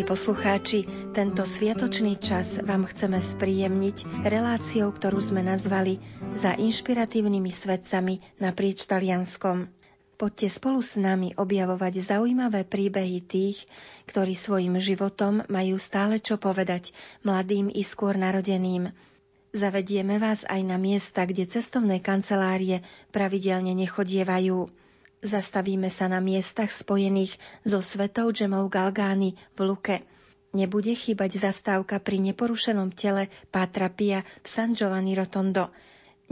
Milí poslucháči, tento sviatočný čas vám chceme spríjemniť reláciou, ktorú sme nazvali za inšpiratívnymi svetcami naprieč Talianskom. Poďte spolu s nami objavovať zaujímavé príbehy tých, ktorí svojim životom majú stále čo povedať mladým i skôr narodeným. Zavedieme vás aj na miesta, kde cestovné kancelárie pravidelne nechodievajú. Zastavíme sa na miestach spojených so svetou Džemou Galgány v Luke. Nebude chýbať zastávka pri neporušenom tele Pátra Pia v San Giovanni Rotondo.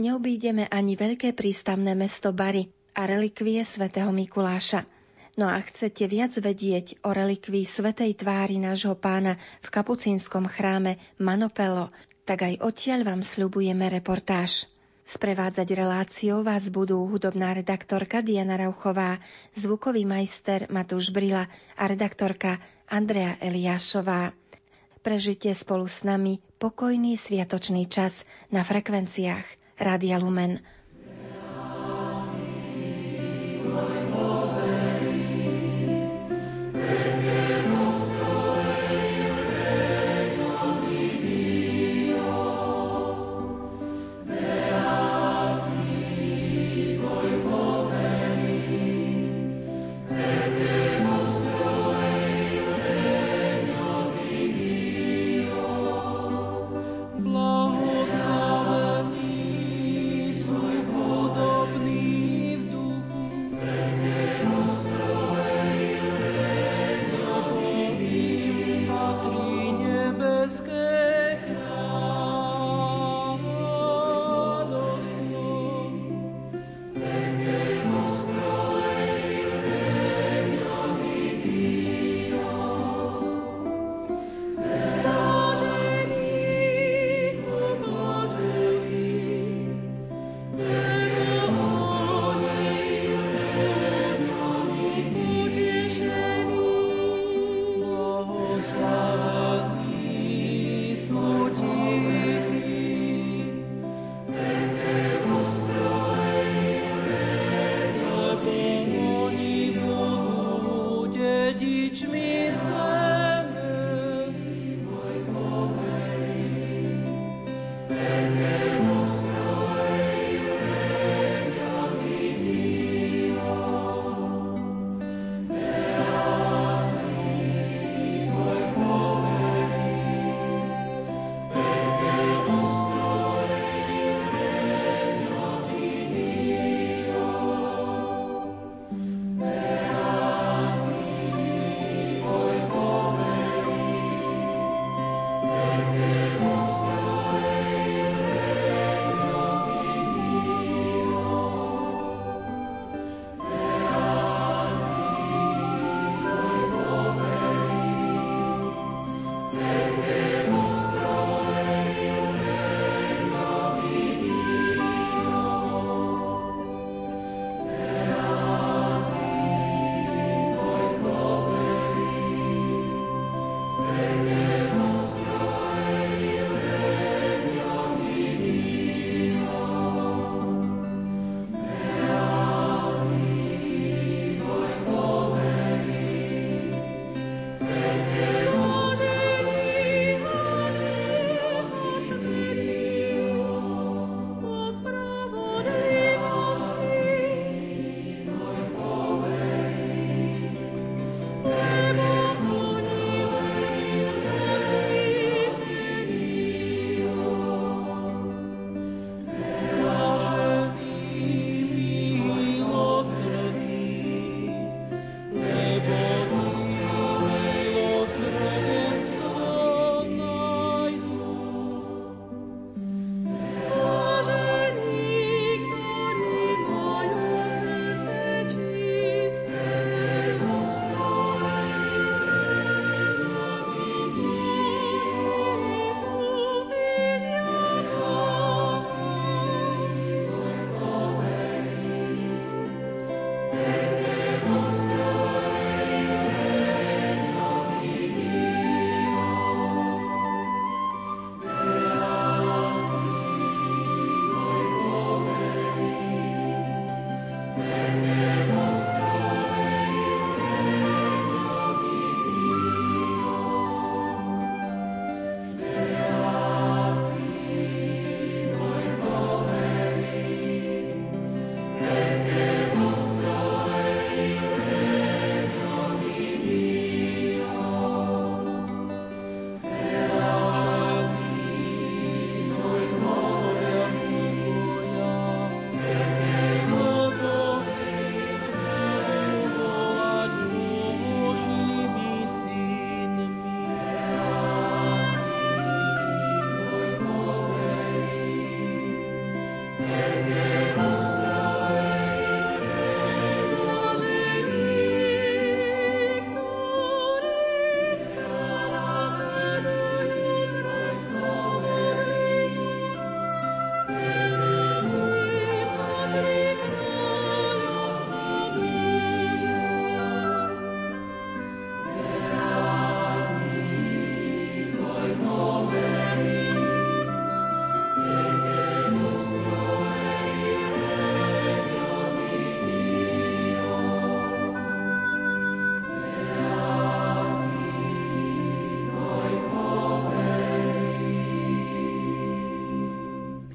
Neobídeme ani veľké prístavné mesto Bari a relikvie svätého Mikuláša. No a chcete viac vedieť o relikvii svetej tvári nášho pána v kapucínskom chráme Manopelo, tak aj odtiaľ vám sľubujeme reportáž. Sprevádzať reláciou vás budú hudobná redaktorka Diana Rauchová, zvukový majster Matúš Brila a redaktorka Andrea Eliášová. Prežite spolu s nami pokojný sviatočný čas na frekvenciách Rádia Lumen –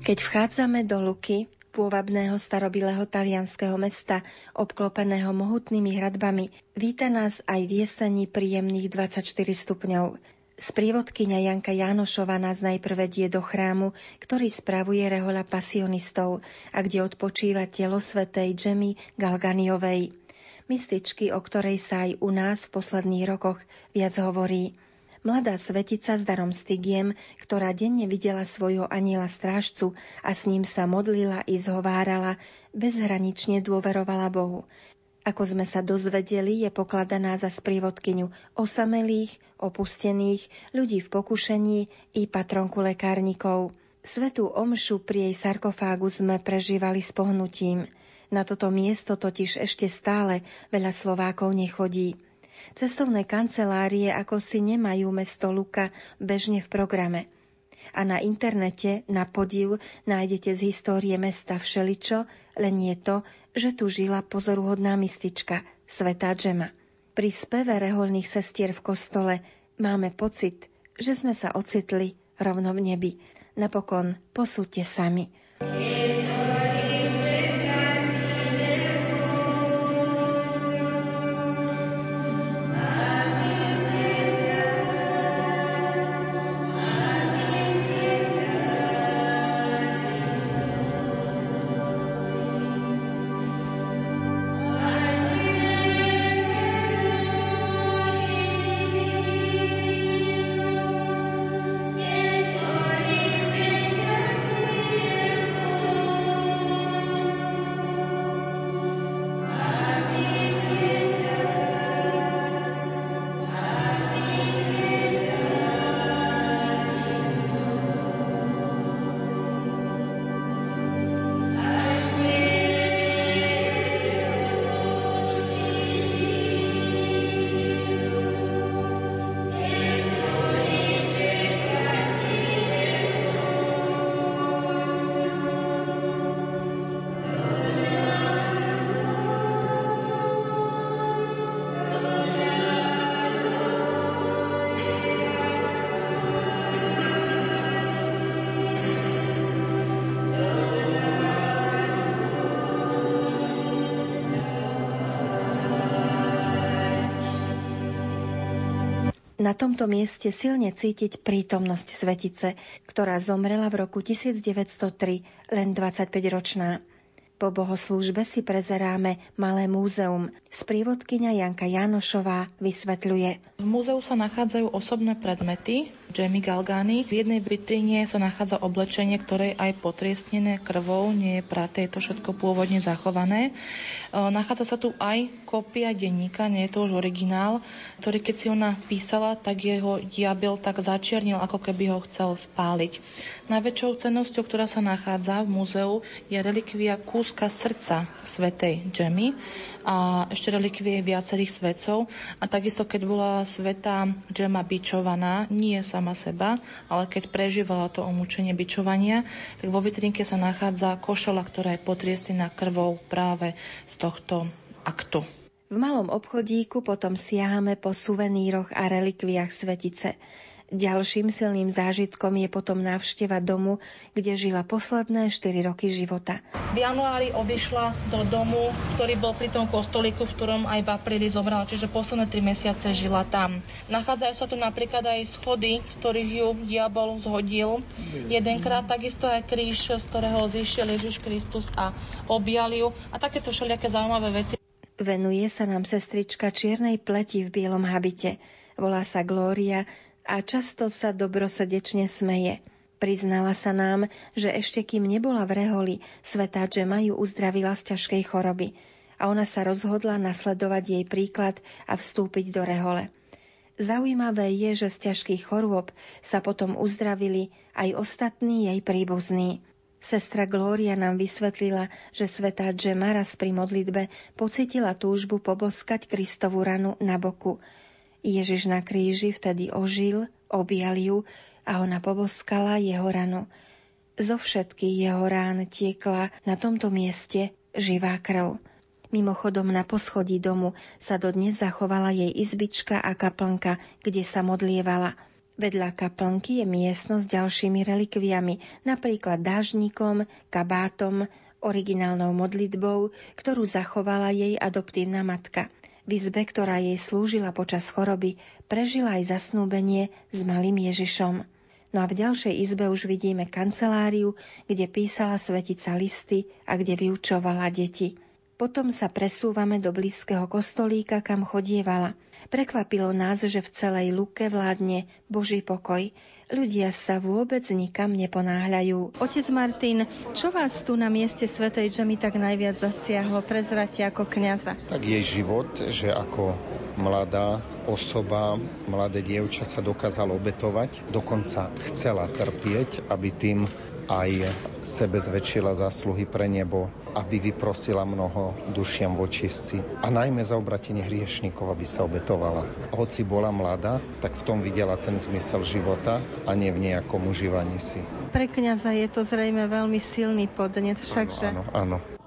Keď vchádzame do Luky, pôvabného starobilého talianského mesta, obklopeného mohutnými hradbami, víta nás aj v jeseni príjemných 24 stupňov. Sprievodkyňa Janka Jánošova nás najprv vedie do chrámu, ktorý spravuje rehoľa pasionistov a kde odpočíva telo svetej Džemy Galganiovej. Mystičky, o ktorej sa aj u nás v posledných rokoch viac hovorí. Mladá svetica s darom Stygiem, ktorá denne videla svojho aniela strážcu a s ním sa modlila i zhovárala, bezhranične dôverovala Bohu. Ako sme sa dozvedeli, je pokladaná za sprievodkyňu osamelých, opustených, ľudí v pokušení i patronku lekárnikov. Svetú omšu pri jej sarkofágu sme prežívali s pohnutím. Na toto miesto totiž ešte stále veľa Slovákov nechodí. Cestovné kancelárie ako si nemajú mesto Luka bežne v programe. A na internete na podiv nájdete z histórie mesta všeličo, len je to, že tu žila pozoruhodná mistička, Svetá Džema. Pri speve reholných sestier v kostole máme pocit, že sme sa ocitli rovno v nebi. Napokon posúďte sami. Yeah. Na tomto mieste silne cítiť prítomnosť svetice, ktorá zomrela v roku 1903, len 25-ročná. Po bohoslúžbe si prezeráme malé múzeum. Sprievodkynia Janka Janošová vysvetľuje. V múzeu sa nachádzajú osobné predmety, Jamie Galgani. V jednej vitríne sa nachádza oblečenie, ktoré je aj potriestnené krvou, nie je praté, je to všetko pôvodne zachované. E, nachádza sa tu aj kópia denníka, nie je to už originál, ktorý keď si ona písala, tak jeho diabel tak začiernil, ako keby ho chcel spáliť. Najväčšou cenosťou, ktorá sa nachádza v múzeu, je relikvia kúska srdca svetej Jamie a ešte relikvie viacerých svetcov. A takisto, keď bola sveta Džema bičovaná, nie sama seba, ale keď prežívala to omúčenie bičovania, tak vo vitrínke sa nachádza košela, ktorá je potriestená krvou práve z tohto aktu. V malom obchodíku potom siahame po suveníroch a relikviách svetice. Ďalším silným zážitkom je potom návšteva domu, kde žila posledné 4 roky života. V januári odišla do domu, ktorý bol pri tom kostolíku, v ktorom aj v apríli zomrela, čiže posledné 3 mesiace žila tam. Nachádzajú sa tu napríklad aj schody, z ktorých ju diabol zhodil. Jedenkrát takisto aj kríž, z ktorého zišiel Ježiš Kristus a objal ju. A takéto všelijaké zaujímavé veci. Venuje sa nám sestrička čiernej pleti v bielom habite. Volá sa Glória a často sa dobrosrdečne smeje. Priznala sa nám, že ešte kým nebola v reholi, svetá Džema ju uzdravila z ťažkej choroby a ona sa rozhodla nasledovať jej príklad a vstúpiť do rehole. Zaujímavé je, že z ťažkých chorôb sa potom uzdravili aj ostatní jej príbuzní. Sestra Glória nám vysvetlila, že svetá Džema raz pri modlitbe pocitila túžbu poboskať Kristovu ranu na boku – Ježiš na kríži vtedy ožil, objal ju a ona poboskala jeho ranu. Zo všetkých jeho rán tiekla na tomto mieste živá krv. Mimochodom na poschodí domu sa dodnes zachovala jej izbička a kaplnka, kde sa modlievala. Vedľa kaplnky je miestnosť s ďalšími relikviami, napríklad dážnikom, kabátom, originálnou modlitbou, ktorú zachovala jej adoptívna matka. V izbe, ktorá jej slúžila počas choroby, prežila aj zasnúbenie s malým Ježišom. No a v ďalšej izbe už vidíme kanceláriu, kde písala svetica listy a kde vyučovala deti. Potom sa presúvame do blízkeho kostolíka, kam chodievala. Prekvapilo nás, že v celej Luke vládne Boží pokoj. Ľudia sa vôbec nikam neponáhľajú. Otec Martin, čo vás tu na mieste Svetej Džemy tak najviac zasiahlo? Prezrate ako kňaza. Tak jej život, že ako mladá osoba, mladé dievča sa dokázalo obetovať, dokonca chcela trpieť, aby tým aj sebe zväčšila zásluhy pre nebo, aby vyprosila mnoho dušiam v očistci a najmä za obratenie hriešnikov, aby sa obetovala. Hoci bola mladá, tak v tom videla ten zmysel života a nie v nejakom užívaní si. Pre kniaza je to zrejme veľmi silný podnet, všakže... Áno, áno, áno.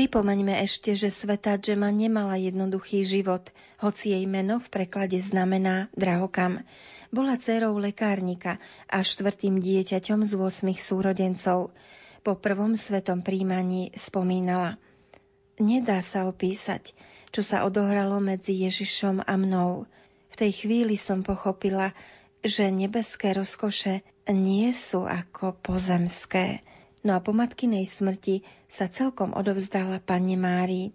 Pripomeňme ešte, že sveta Džema nemala jednoduchý život, hoci jej meno v preklade znamená drahokam. Bola dcerou lekárnika a štvrtým dieťaťom z 8 súrodencov. Po prvom svetom príjmaní spomínala Nedá sa opísať, čo sa odohralo medzi Ježišom a mnou. V tej chvíli som pochopila, že nebeské rozkoše nie sú ako pozemské. No a po matkinej smrti sa celkom odovzdala Panne Márii.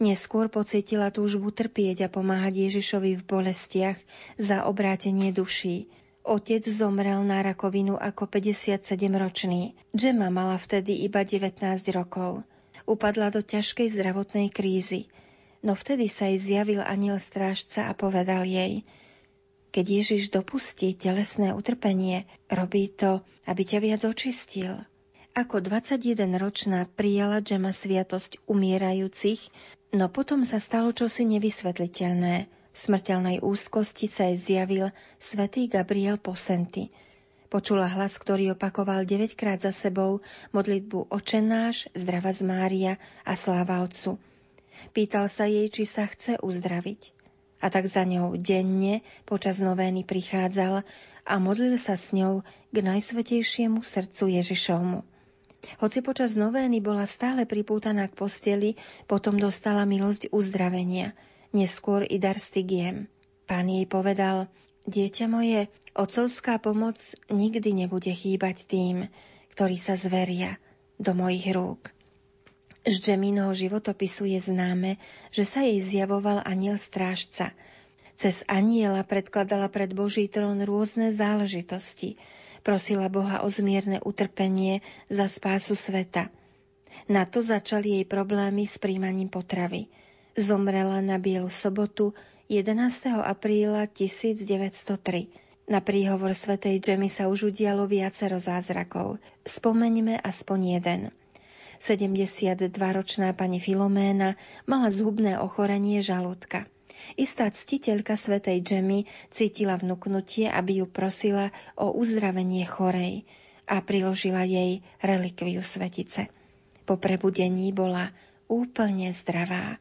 Neskôr pocítila túžbu trpieť a pomáhať Ježišovi v bolestiach za obrátenie duší. Otec zomrel na rakovinu ako 57-ročný. Džema mala vtedy iba 19 rokov. Upadla do ťažkej zdravotnej krízy. No vtedy sa jej zjavil aniel strážca a povedal jej Keď Ježiš dopustí telesné utrpenie, robí to, aby ťa viac očistil – ako 21-ročná prijala Džema sviatosť umierajúcich, no potom sa stalo čosi nevysvetliteľné. V smrteľnej úzkosti sa jej zjavil svätý Gabriel Posenty. Počula hlas, ktorý opakoval 9 krát za sebou modlitbu Očenáš, zdrava z Mária a sláva Otcu. Pýtal sa jej, či sa chce uzdraviť. A tak za ňou denne počas novény prichádzal a modlil sa s ňou k najsvetejšiemu srdcu Ježišovmu. Hoci počas novény bola stále pripútaná k posteli, potom dostala milosť uzdravenia, neskôr i dar stigiem. Pán jej povedal, dieťa moje, otcovská pomoc nikdy nebude chýbať tým, ktorí sa zveria do mojich rúk. Z Džemínho životopisu je známe, že sa jej zjavoval aniel strážca. Cez aniela predkladala pred Boží trón rôzne záležitosti – Prosila Boha o zmierne utrpenie za spásu sveta. Na to začali jej problémy s príjmaním potravy. Zomrela na Bielu sobotu 11. apríla 1903. Na príhovor svätej Džemy sa už udialo viacero zázrakov. Spomeňme aspoň jeden. 72-ročná pani Filoména mala zhubné ochorenie žalúdka. Istá ctiteľka svetej Džemy cítila vnúknutie, aby ju prosila o uzdravenie chorej a priložila jej relikviu svetice. Po prebudení bola úplne zdravá.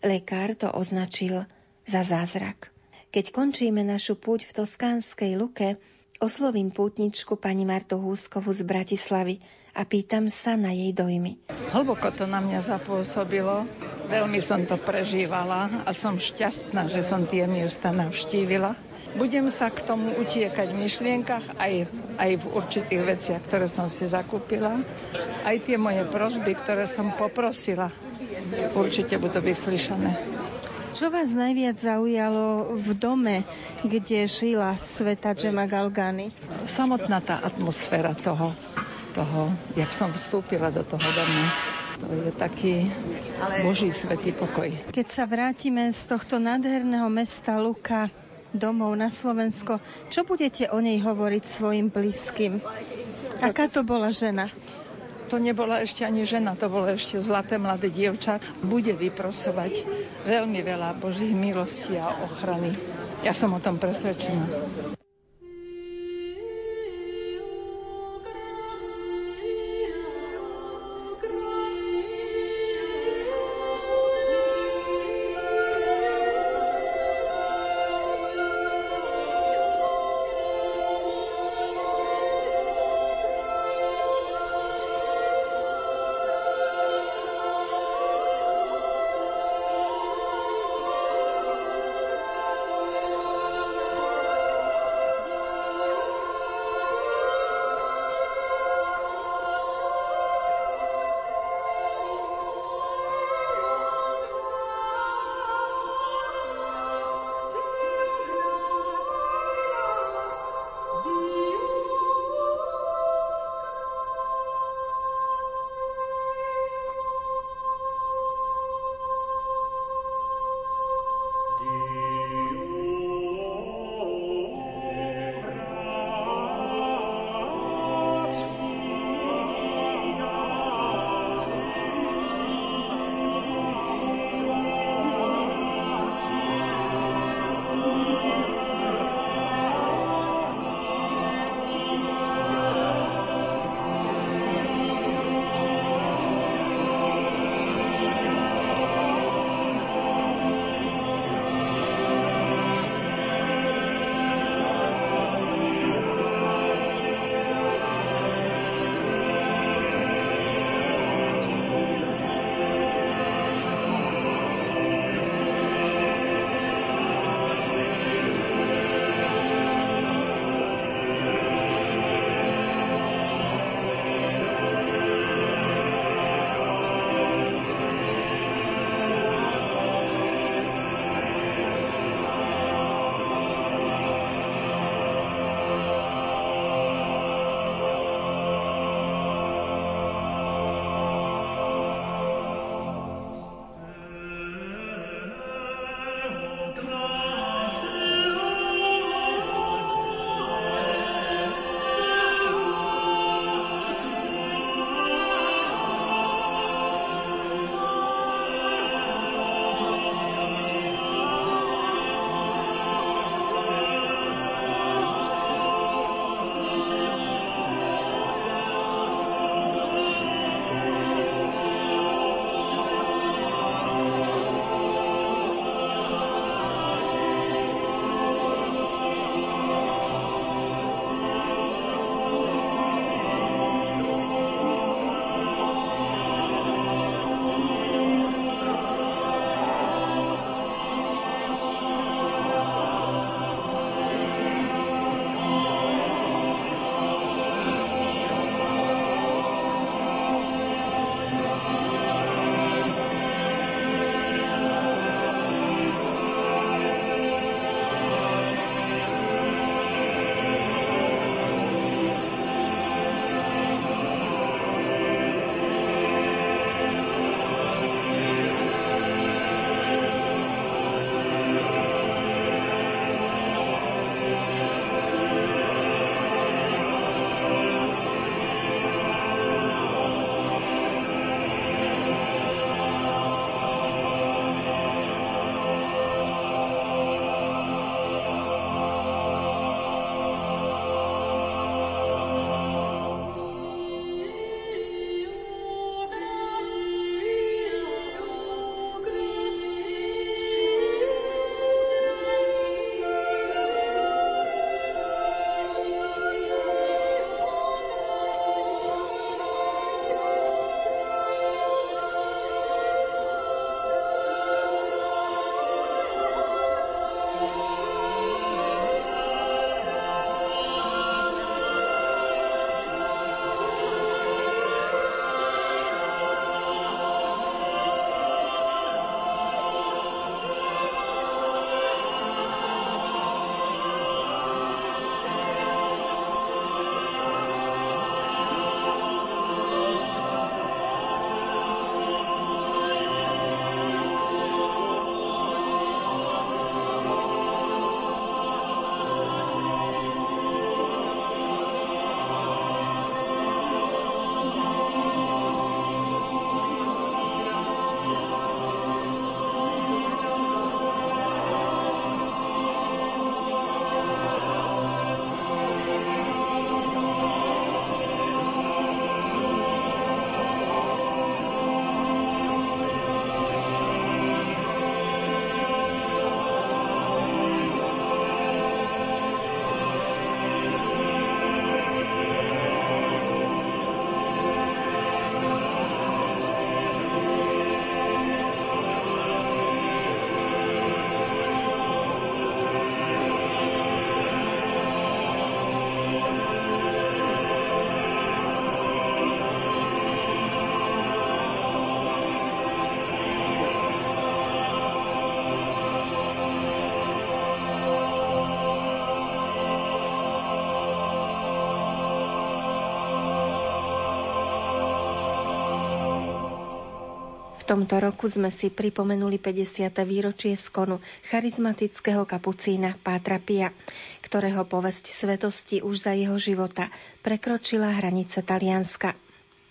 Lekár to označil za zázrak. Keď končíme našu púť v Toskánskej luke, oslovím pútničku pani Martu Húskovu z Bratislavy a pýtam sa na jej dojmy. Hlboko to na mňa zapôsobilo. Veľmi som to prežívala a som šťastná, že som tie miesta navštívila. Budem sa k tomu utiekať v myšlienkach aj, aj v určitých veciach, ktoré som si zakúpila. Aj tie moje prosby, ktoré som poprosila, určite budú vyslyšané. Čo vás najviac zaujalo v dome, kde žila sveta Džema Galgani? Samotná tá atmosféra toho, toho, jak som vstúpila do toho domu. To je taký Boží svetý pokoj. Keď sa vrátime z tohto nádherného mesta Luka domov na Slovensko, čo budete o nej hovoriť svojim blízkym? Aká to bola žena? To nebola ešte ani žena, to bolo ešte zlaté mladé dievča, bude vyprosovať veľmi veľa Božích milostí a ochrany. Ja som o tom presvedčená. Tomto roku sme si pripomenuli 50. výročie skonu charizmatického kapucína Pátra Pia, ktorého povesť svetosti už za jeho života prekročila hranice Talianska.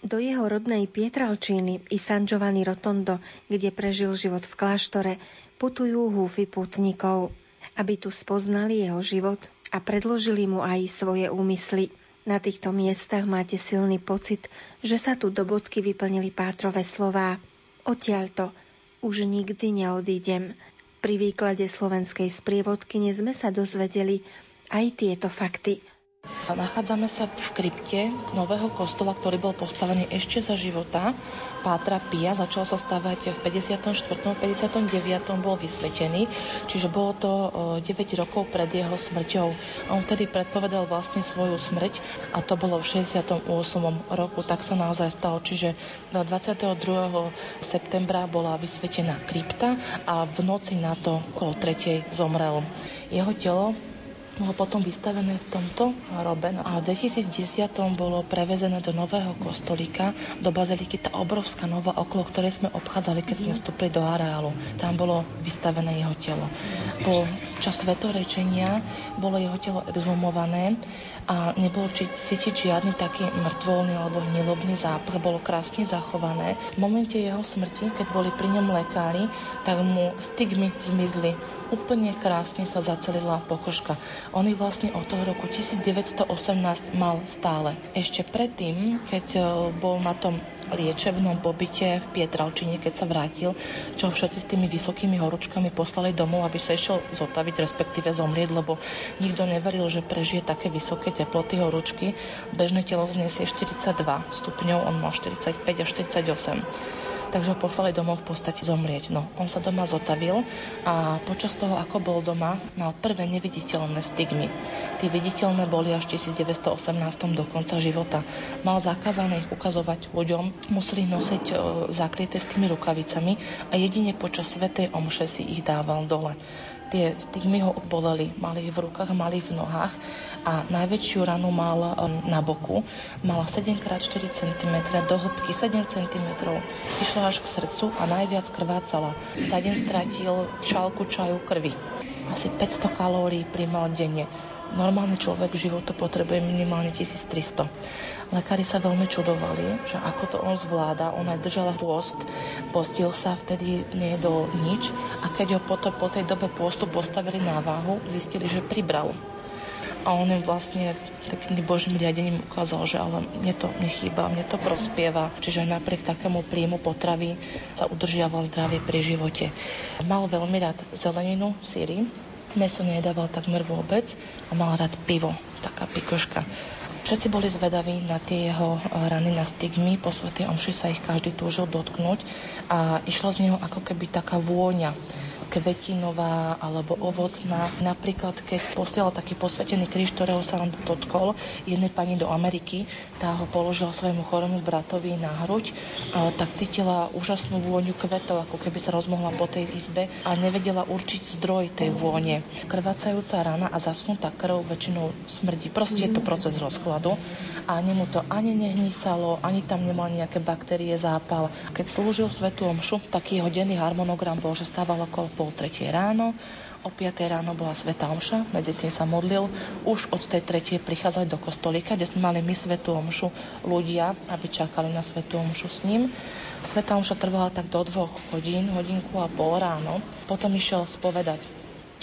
Do jeho rodnej Pietralčíny i San Giovanni Rotondo, kde prežil život v kláštore, putujú húfy putníkov, aby tu spoznali jeho život a predložili mu aj svoje úmysly. Na týchto miestach máte silný pocit, že sa tu do bodky vyplnili Pátrové slová – Odtiaľto už nikdy neodídem. Pri výklade slovenskej sprievodky sme sa dozvedeli aj tieto fakty. Nachádzame sa v krypte nového kostola, ktorý bol postavený ešte za života Pátra Pia. Začal sa stavať v 54. 59. bol vysvetený, čiže bolo to 9 rokov pred jeho smrťou. On vtedy predpovedal vlastne svoju smrť a to bolo v 68. roku, tak sa naozaj stalo. Čiže 22. septembra bola vysvetená krypta a v noci na to okolo 3. zomrel. Jeho telo bolo potom vystavené v tomto robe no a v 2010 bolo prevezené do nového kostolíka, do baziliky, tá obrovská nová okolo, ktoré sme obchádzali, keď sme vstúpili do areálu. Tam bolo vystavené jeho telo. Po čas svetorečenia bolo jeho telo exhumované a nebolo či, cítiť žiadny taký mŕtvolný alebo hnilobný zápach, bolo krásne zachované. V momente jeho smrti, keď boli pri ňom lekári, tak mu stigmy zmizli. Úplne krásne sa zacelila pokožka. On ich vlastne od toho roku 1918 mal stále. Ešte predtým, keď e, bol na tom liečebnom pobyte v Pietralčine, keď sa vrátil, čo všetci s tými vysokými horúčkami poslali domov, aby sa išiel zotaviť, respektíve zomrieť, lebo nikto neveril, že prežije také vysoké teploty horúčky. Bežné telo vznesie 42 stupňov, on mal 45 až 48 takže ho poslali domov v podstate zomrieť. No, on sa doma zotavil a počas toho, ako bol doma, mal prvé neviditeľné stigmy. Tie viditeľné boli až v 1918 do konca života. Mal zakázané ich ukazovať ľuďom, museli nosiť e, zakryté s tými rukavicami a jedine počas Svetej Omše si ich dával dole tie stigmy ho boleli. Mali ich v rukách, mali v nohách a najväčšiu ranu mal um, na boku. Mala 7x4 cm, do hĺbky 7 cm. Išla až k srdcu a najviac krvácala. Za deň stratil šálku čaju krvi. Asi 500 kalórií primal denne. Normálny človek v životu potrebuje minimálne 1300. Lekári sa veľmi čudovali, že ako to on zvláda. On aj držal pôst, postil sa, vtedy nejedol nič a keď ho potom po tej dobe pôstu postavili na váhu, zistili, že pribral. A on im vlastne takým božím riadením ukázal, že ale mne to nechýba, mne to prospieva. Čiže napriek takému príjmu potravy sa udržiaval zdravie pri živote. Mal veľmi rád zeleninu, síry, meso nejedával takmer vôbec a mal rád pivo, taká pikoška. Všetci boli zvedaví na tie jeho eh, rany na stigmy, po Svetej Omši sa ich každý túžil dotknúť a išla z neho ako keby taká vôňa kvetinová alebo ovocná. Napríklad, keď posielal taký posvetený kríž, ktorého sa on dotkol jednej pani do Ameriky, tá ho položila svojmu chorému bratovi na hruď, tak cítila úžasnú vôňu kvetov, ako keby sa rozmohla po tej izbe a nevedela určiť zdroj tej vône. Krvácajúca rana a zasnutá krv väčšinou smrdí. Proste je to proces rozkladu a ani mu to ani nehnísalo, ani tam nemal nejaké baktérie, zápal. Keď slúžil svetu omšu, taký jeho denný harmonogram bol, že stával okolo pol tretej ráno, o 5 ráno bola Sveta Omša, medzi tým sa modlil. Už od tej tretej prichádzali do kostolíka, kde sme mali my Svetú Omšu ľudia, aby čakali na Svetú Omšu s ním. Sveta Omša trvala tak do dvoch hodín, hodinku a pol ráno. Potom išiel spovedať.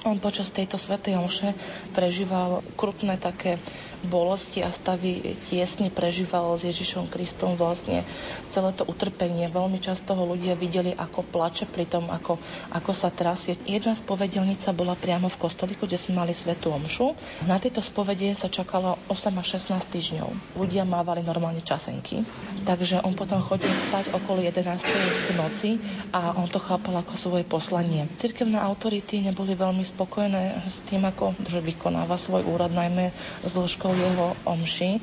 On počas tejto Svetej Omše prežíval krutné také bolesti a stavy tiesne prežíval s Ježišom Kristom vlastne celé to utrpenie. Veľmi často ho ľudia videli, ako plače pri tom, ako, ako sa trasie. Jedna spovedelnica bola priamo v kostolíku, kde sme mali svetú omšu. Na tejto spovede sa čakalo 8 až 16 týždňov. Ľudia mávali normálne časenky, takže on potom chodil spať okolo 11. v noci a on to chápal ako svoje poslanie. Cirkevné autority neboli veľmi spokojné s tým, ako že vykonáva svoj úrad, najmä zložkou jeho omši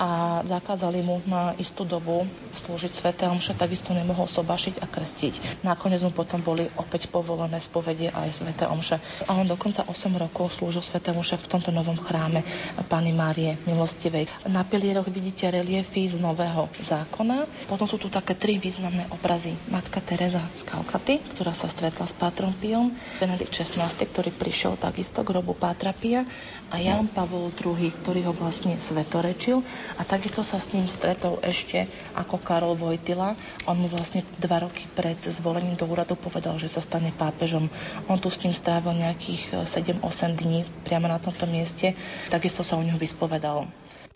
a zakázali mu na istú dobu slúžiť sveté omše, takisto nemohol sobašiť a krstiť. Nakoniec mu potom boli opäť povolené spovede aj sveté omše. A on dokonca 8 rokov slúžil sveté omše v tomto novom chráme Pany Márie Milostivej. Na pilieroch vidíte reliefy z Nového zákona. Potom sú tu také tri významné obrazy. Matka Teresa z Kalkaty, ktorá sa stretla s Pátrom Piom, Benedikt XVI, ktorý prišiel takisto k grobu Pátra Pia a Jan Pavol II, ktorý ho vlastne svetorečil a takisto sa s ním stretol ešte ako Karol Vojtila. On mu vlastne dva roky pred zvolením do úradu povedal, že sa stane pápežom. On tu s ním strávil nejakých 7-8 dní priamo na tomto mieste. Takisto sa o ňom vyspovedal.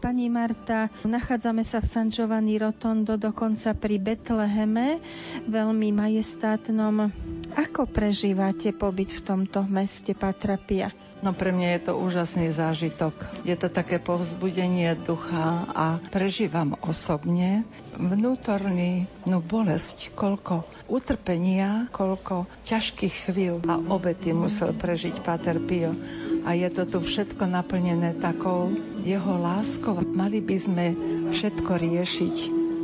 Pani Marta, nachádzame sa v San Giovanni Rotondo, dokonca pri Betleheme, veľmi majestátnom. Ako prežívate pobyt v tomto meste Patrapia? No pre mňa je to úžasný zážitok. Je to také povzbudenie ducha a prežívam osobne vnútorný no bolesť, koľko utrpenia, koľko ťažkých chvíľ a obety musel prežiť Pater Pio. A je to tu všetko naplnené takou jeho láskou. Mali by sme všetko riešiť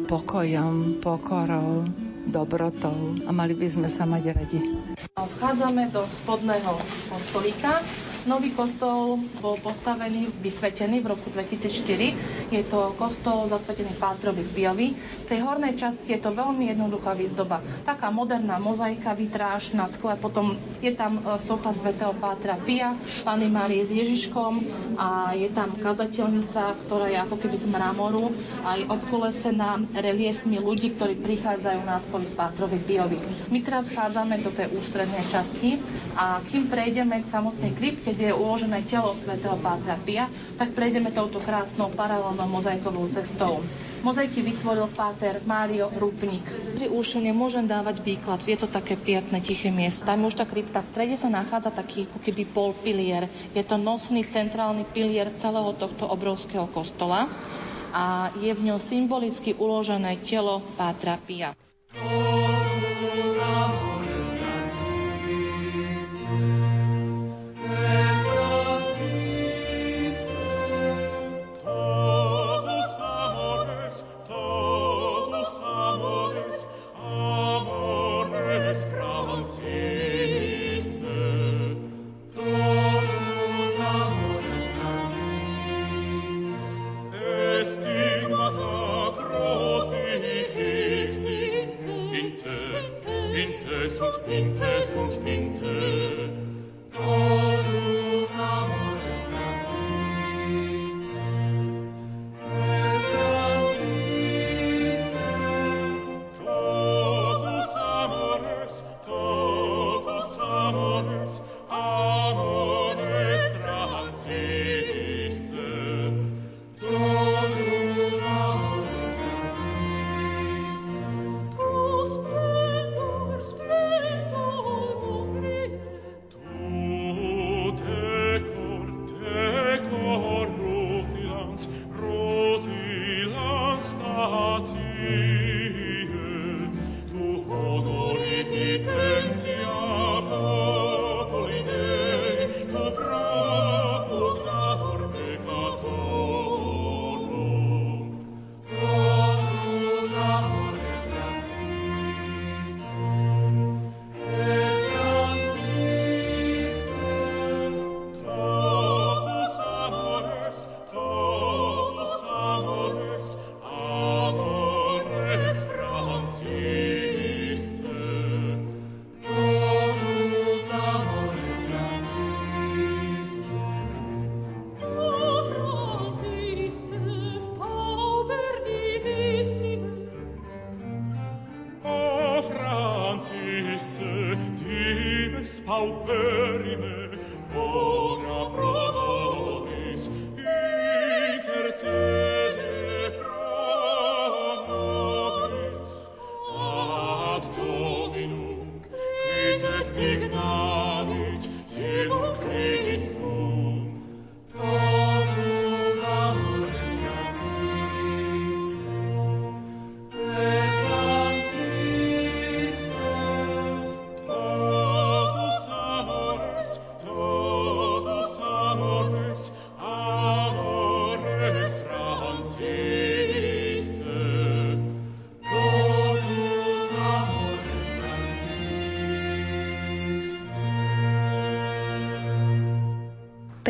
pokojom, pokorou, dobrotou a mali by sme sa mať radi. Vchádzame do spodného stolíka, Nový kostol bol postavený, vysvetený v roku 2004. Je to kostol zasvetený Pátrovi Piovi. V tej hornej časti je to veľmi jednoduchá výzdoba. Taká moderná mozaika, vitráž na skle, potom je tam e, socha svätého Pátra Pia, Pany Márie s Ježiškom a je tam kazateľnica, ktorá je ako keby z mramoru aj obkolesená reliefmi ľudí, ktorí prichádzajú na spoveď Pátrovi Piovi. My teraz chádzame do tej ústrednej časti a kým prejdeme k samotnej krypte, kde je uložené telo svätého Pátra Pia, tak prejdeme touto krásnou paralelnou mozaikovou cestou. Mozaiky vytvoril páter Mário Rupnik. Pri úšene môžem dávať výklad, je to také pietné, tiché miesto. Tam už tá krypta. V strede sa nachádza taký keby polpilier. Je to nosný centrálny pilier celého tohto obrovského kostola a je v ňom symbolicky uložené telo Pátra Pia.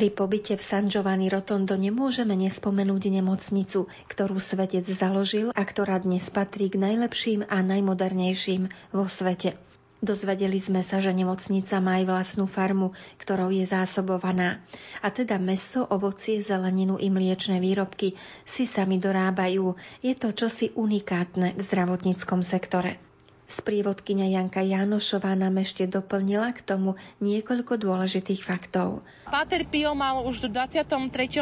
Pri pobyte v San Giovanni Rotondo nemôžeme nespomenúť nemocnicu, ktorú svetec založil a ktorá dnes patrí k najlepším a najmodernejším vo svete. Dozvedeli sme sa, že nemocnica má aj vlastnú farmu, ktorou je zásobovaná. A teda meso, ovocie, zeleninu i mliečne výrobky si sami dorábajú. Je to čosi unikátne v zdravotníckom sektore. Sprievodkynia Janka Jánošová nám ešte doplnila k tomu niekoľko dôležitých faktov. Páter Pio mal už v 23.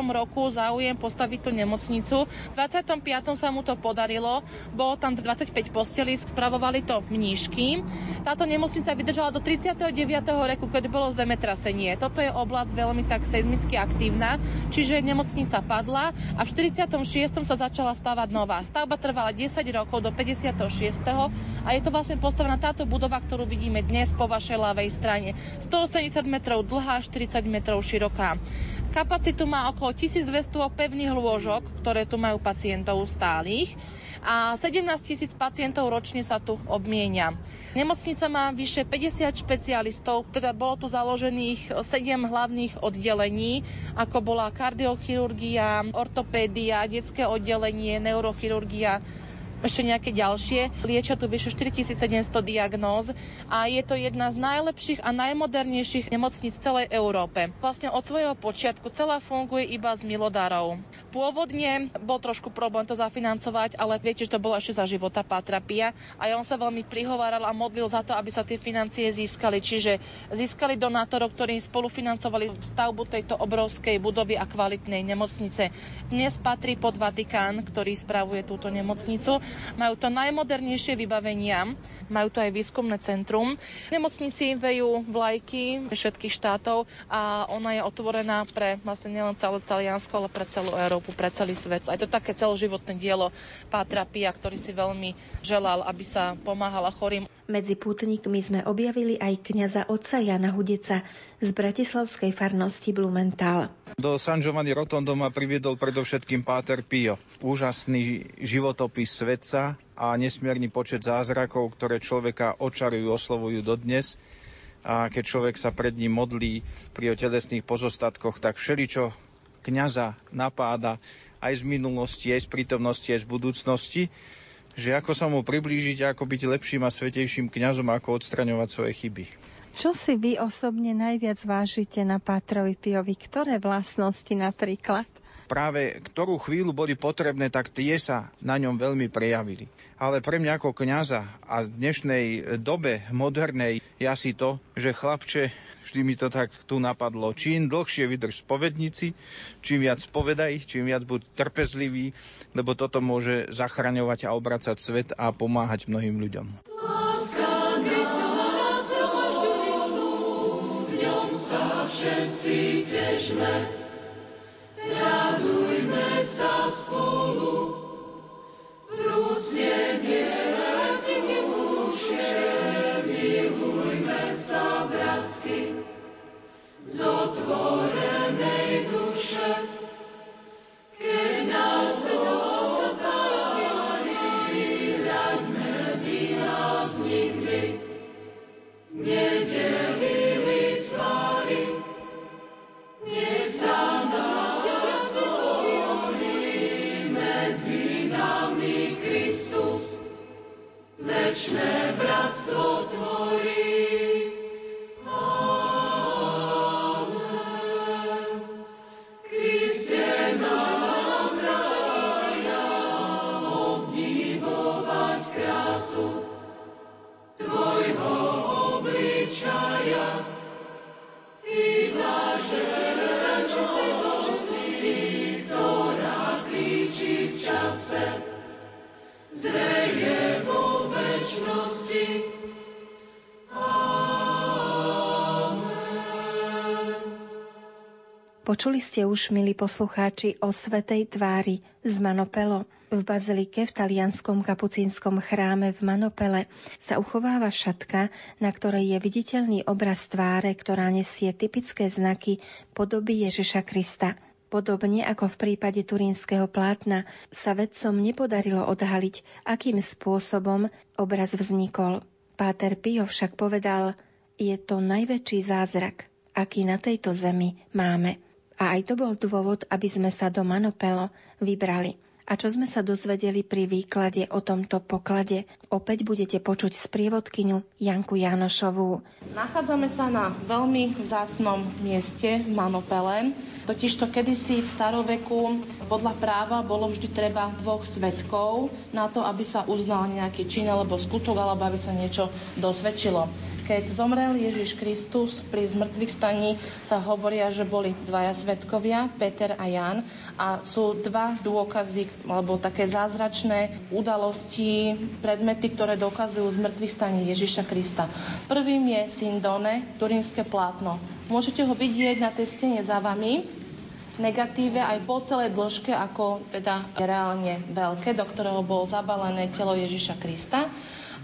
roku záujem postaviť tú nemocnicu. V 25. sa mu to podarilo. Bolo tam 25 postelí, spravovali to mníšky. Táto nemocnica vydržala do 39. roku, keď bolo zemetrasenie. Toto je oblasť veľmi tak seizmicky aktívna, čiže nemocnica padla a v 46. sa začala stavať nová. Stavba trvala 10 rokov do 56. a je to vlastne postavená táto budova, ktorú vidíme dnes po vašej ľavej strane. 180 metrov dlhá, 40 metrov široká. Kapacitu má okolo 1200 pevných lôžok, ktoré tu majú pacientov stálych a 17 tisíc pacientov ročne sa tu obmienia. Nemocnica má vyše 50 špecialistov, teda bolo tu založených 7 hlavných oddelení, ako bola kardiochirurgia, ortopédia, detské oddelenie, neurochirurgia, ešte nejaké ďalšie. Liečia tu vyše 4700 diagnóz a je to jedna z najlepších a najmodernejších nemocníc v celej Európe. Vlastne od svojho počiatku celá funguje iba z milodárov. Pôvodne bol trošku problém to zafinancovať, ale viete, že to bolo ešte za života Pátra Pia a on sa veľmi prihováral a modlil za to, aby sa tie financie získali. Čiže získali donátorov, ktorí spolufinancovali stavbu tejto obrovskej budovy a kvalitnej nemocnice. Dnes patrí pod Vatikán, ktorý spravuje túto nemocnicu majú to najmodernejšie vybavenia, majú to aj výskumné centrum. V nemocnici vejú vlajky všetkých štátov a ona je otvorená pre vlastne nielen celé Taliansko, ale pre celú Európu, pre celý svet. Aj to také celoživotné dielo Pátra Pia, ktorý si veľmi želal, aby sa pomáhala chorým. Medzi pútnikmi sme objavili aj kňaza otca Jana Hudeca z bratislavskej farnosti Blumenthal. Do San Giovanni Rotondo ma priviedol predovšetkým Páter Pio. Úžasný životopis svetca a nesmierny počet zázrakov, ktoré človeka očarujú, oslovujú dodnes. A keď človek sa pred ním modlí pri telesných pozostatkoch, tak všeličo kňaza napáda aj z minulosti, aj z prítomnosti, aj z budúcnosti že ako sa mu priblížiť, ako byť lepším a svetejším kňazom, ako odstraňovať svoje chyby. Čo si vy osobne najviac vážite na Pátrovi Piovi? Ktoré vlastnosti napríklad? Práve ktorú chvíľu boli potrebné, tak tie sa na ňom veľmi prejavili. Ale pre mňa ako kňaza a v dnešnej dobe modernej je asi to, že chlapče, vždy mi to tak tu napadlo, čím dlhšie vydrž spovednici, čím viac povedaj, čím viac buď trpezlivý, lebo toto môže zachraňovať a obracať svet a pomáhať mnohým ľuďom. Všetci težme, radujme sa spolu, vrúcne zdieľať duše, milujme sa bratsky, z otvorenej duše, večné bratstvo tvorí. Počuli ste už, milí poslucháči, o Svetej tvári z Manopelo. V bazilike v talianskom kapucínskom chráme v Manopele sa uchováva šatka, na ktorej je viditeľný obraz tváre, ktorá nesie typické znaky podoby Ježiša Krista. Podobne ako v prípade turínskeho plátna sa vedcom nepodarilo odhaliť, akým spôsobom obraz vznikol. Páter Pio však povedal, je to najväčší zázrak, aký na tejto zemi máme. A aj to bol dôvod, aby sme sa do Manopelo vybrali. A čo sme sa dozvedeli pri výklade o tomto poklade, opäť budete počuť sprievodkyňu Janku Janošovú. Nachádzame sa na veľmi vzácnom mieste v Manopele, totižto kedysi v staroveku podľa práva bolo vždy treba dvoch svetkov na to, aby sa uznal nejaký čin alebo skutok, alebo aby sa niečo dosvedčilo. Keď zomrel Ježiš Kristus pri zmrtvých staní sa hovoria, že boli dvaja svetkovia, Peter a Jan a sú dva dôkazy alebo také zázračné udalosti, predmety, ktoré dokazujú zmrtvých staní Ježiša Krista. Prvým je Sindone, turínske plátno. Môžete ho vidieť na tej stene za vami, negatíve aj po celej dĺžke, ako teda reálne veľké, do ktorého bolo zabalené telo Ježiša Krista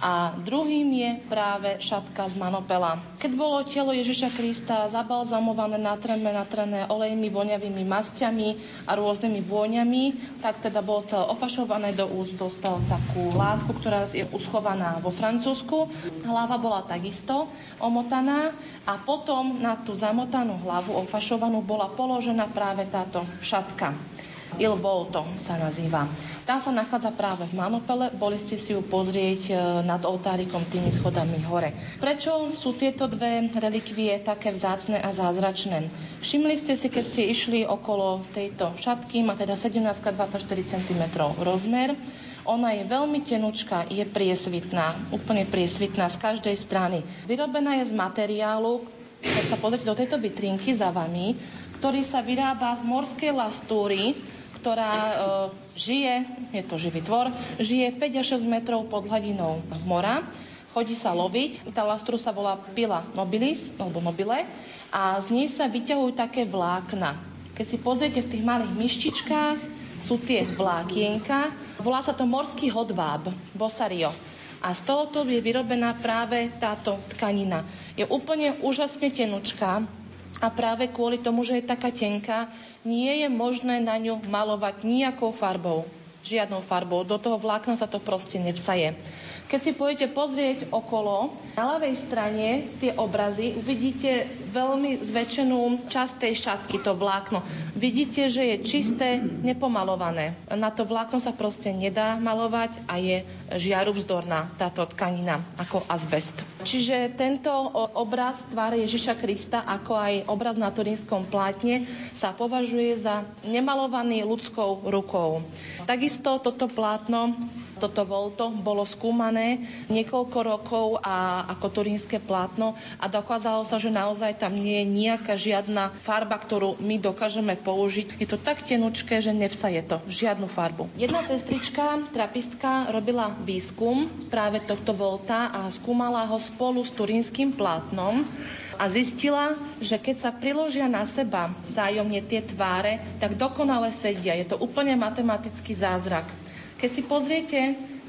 a druhým je práve šatka z manopela. Keď bolo telo Ježiša Krista zabalzamované, natrené, natrené olejmi, voňavými masťami a rôznymi vôňami, tak teda bolo celé opašované do úst, dostal takú látku, ktorá je uschovaná vo Francúzsku. Hlava bola takisto omotaná a potom na tú zamotanú hlavu ofašovanú bola položená práve táto šatka. Il Volto sa nazýva. Tá sa nachádza práve v Manopele, boli ste si ju pozrieť e, nad oltárikom tými schodami hore. Prečo sú tieto dve relikvie také vzácne a zázračné? Všimli ste si, keď ste išli okolo tejto šatky, má teda 17-24 cm rozmer, ona je veľmi tenučká, je priesvitná, úplne priesvitná z každej strany. Vyrobená je z materiálu, keď sa pozrite do tejto vitrinky za vami, ktorý sa vyrába z morskej lastúry, ktorá e, žije, je to živý tvor, žije 5 až 6 metrov pod hladinou mora, chodí sa loviť. Tá lastru sa volá pila nobilis, alebo nobile, a z nej sa vyťahujú také vlákna. Keď si pozriete v tých malých myštičkách, sú tie vlákienka. Volá sa to morský hodváb, bosario. A z tohoto je vyrobená práve táto tkanina. Je úplne úžasne tenučká, a práve kvôli tomu, že je taká tenká, nie je možné na ňu malovať nejakou farbou. Žiadnou farbou. Do toho vlákna sa to proste nevsaje. Keď si pôjdete pozrieť okolo, na ľavej strane tie obrazy, uvidíte veľmi zväčšenú časť tej šatky, to vlákno. Vidíte, že je čisté, nepomalované. Na to vlákno sa proste nedá malovať a je žiaru vzdorná táto tkanina, ako azbest. Čiže tento obraz tváre Ježiša Krista, ako aj obraz na turínskom plátne, sa považuje za nemalovaný ľudskou rukou. Takisto toto plátno toto volto bolo skúmané niekoľko rokov a ako turínske plátno a dokázalo sa, že naozaj tam nie je nejaká žiadna farba, ktorú my dokážeme použiť. Je to tak tenučké, že nevsaje to žiadnu farbu. Jedna sestrička, trapistka, robila výskum práve tohto volta a skúmala ho spolu s turínskym plátnom a zistila, že keď sa priložia na seba vzájomne tie tváre, tak dokonale sedia. Je to úplne matematický zázrak. Keď si pozriete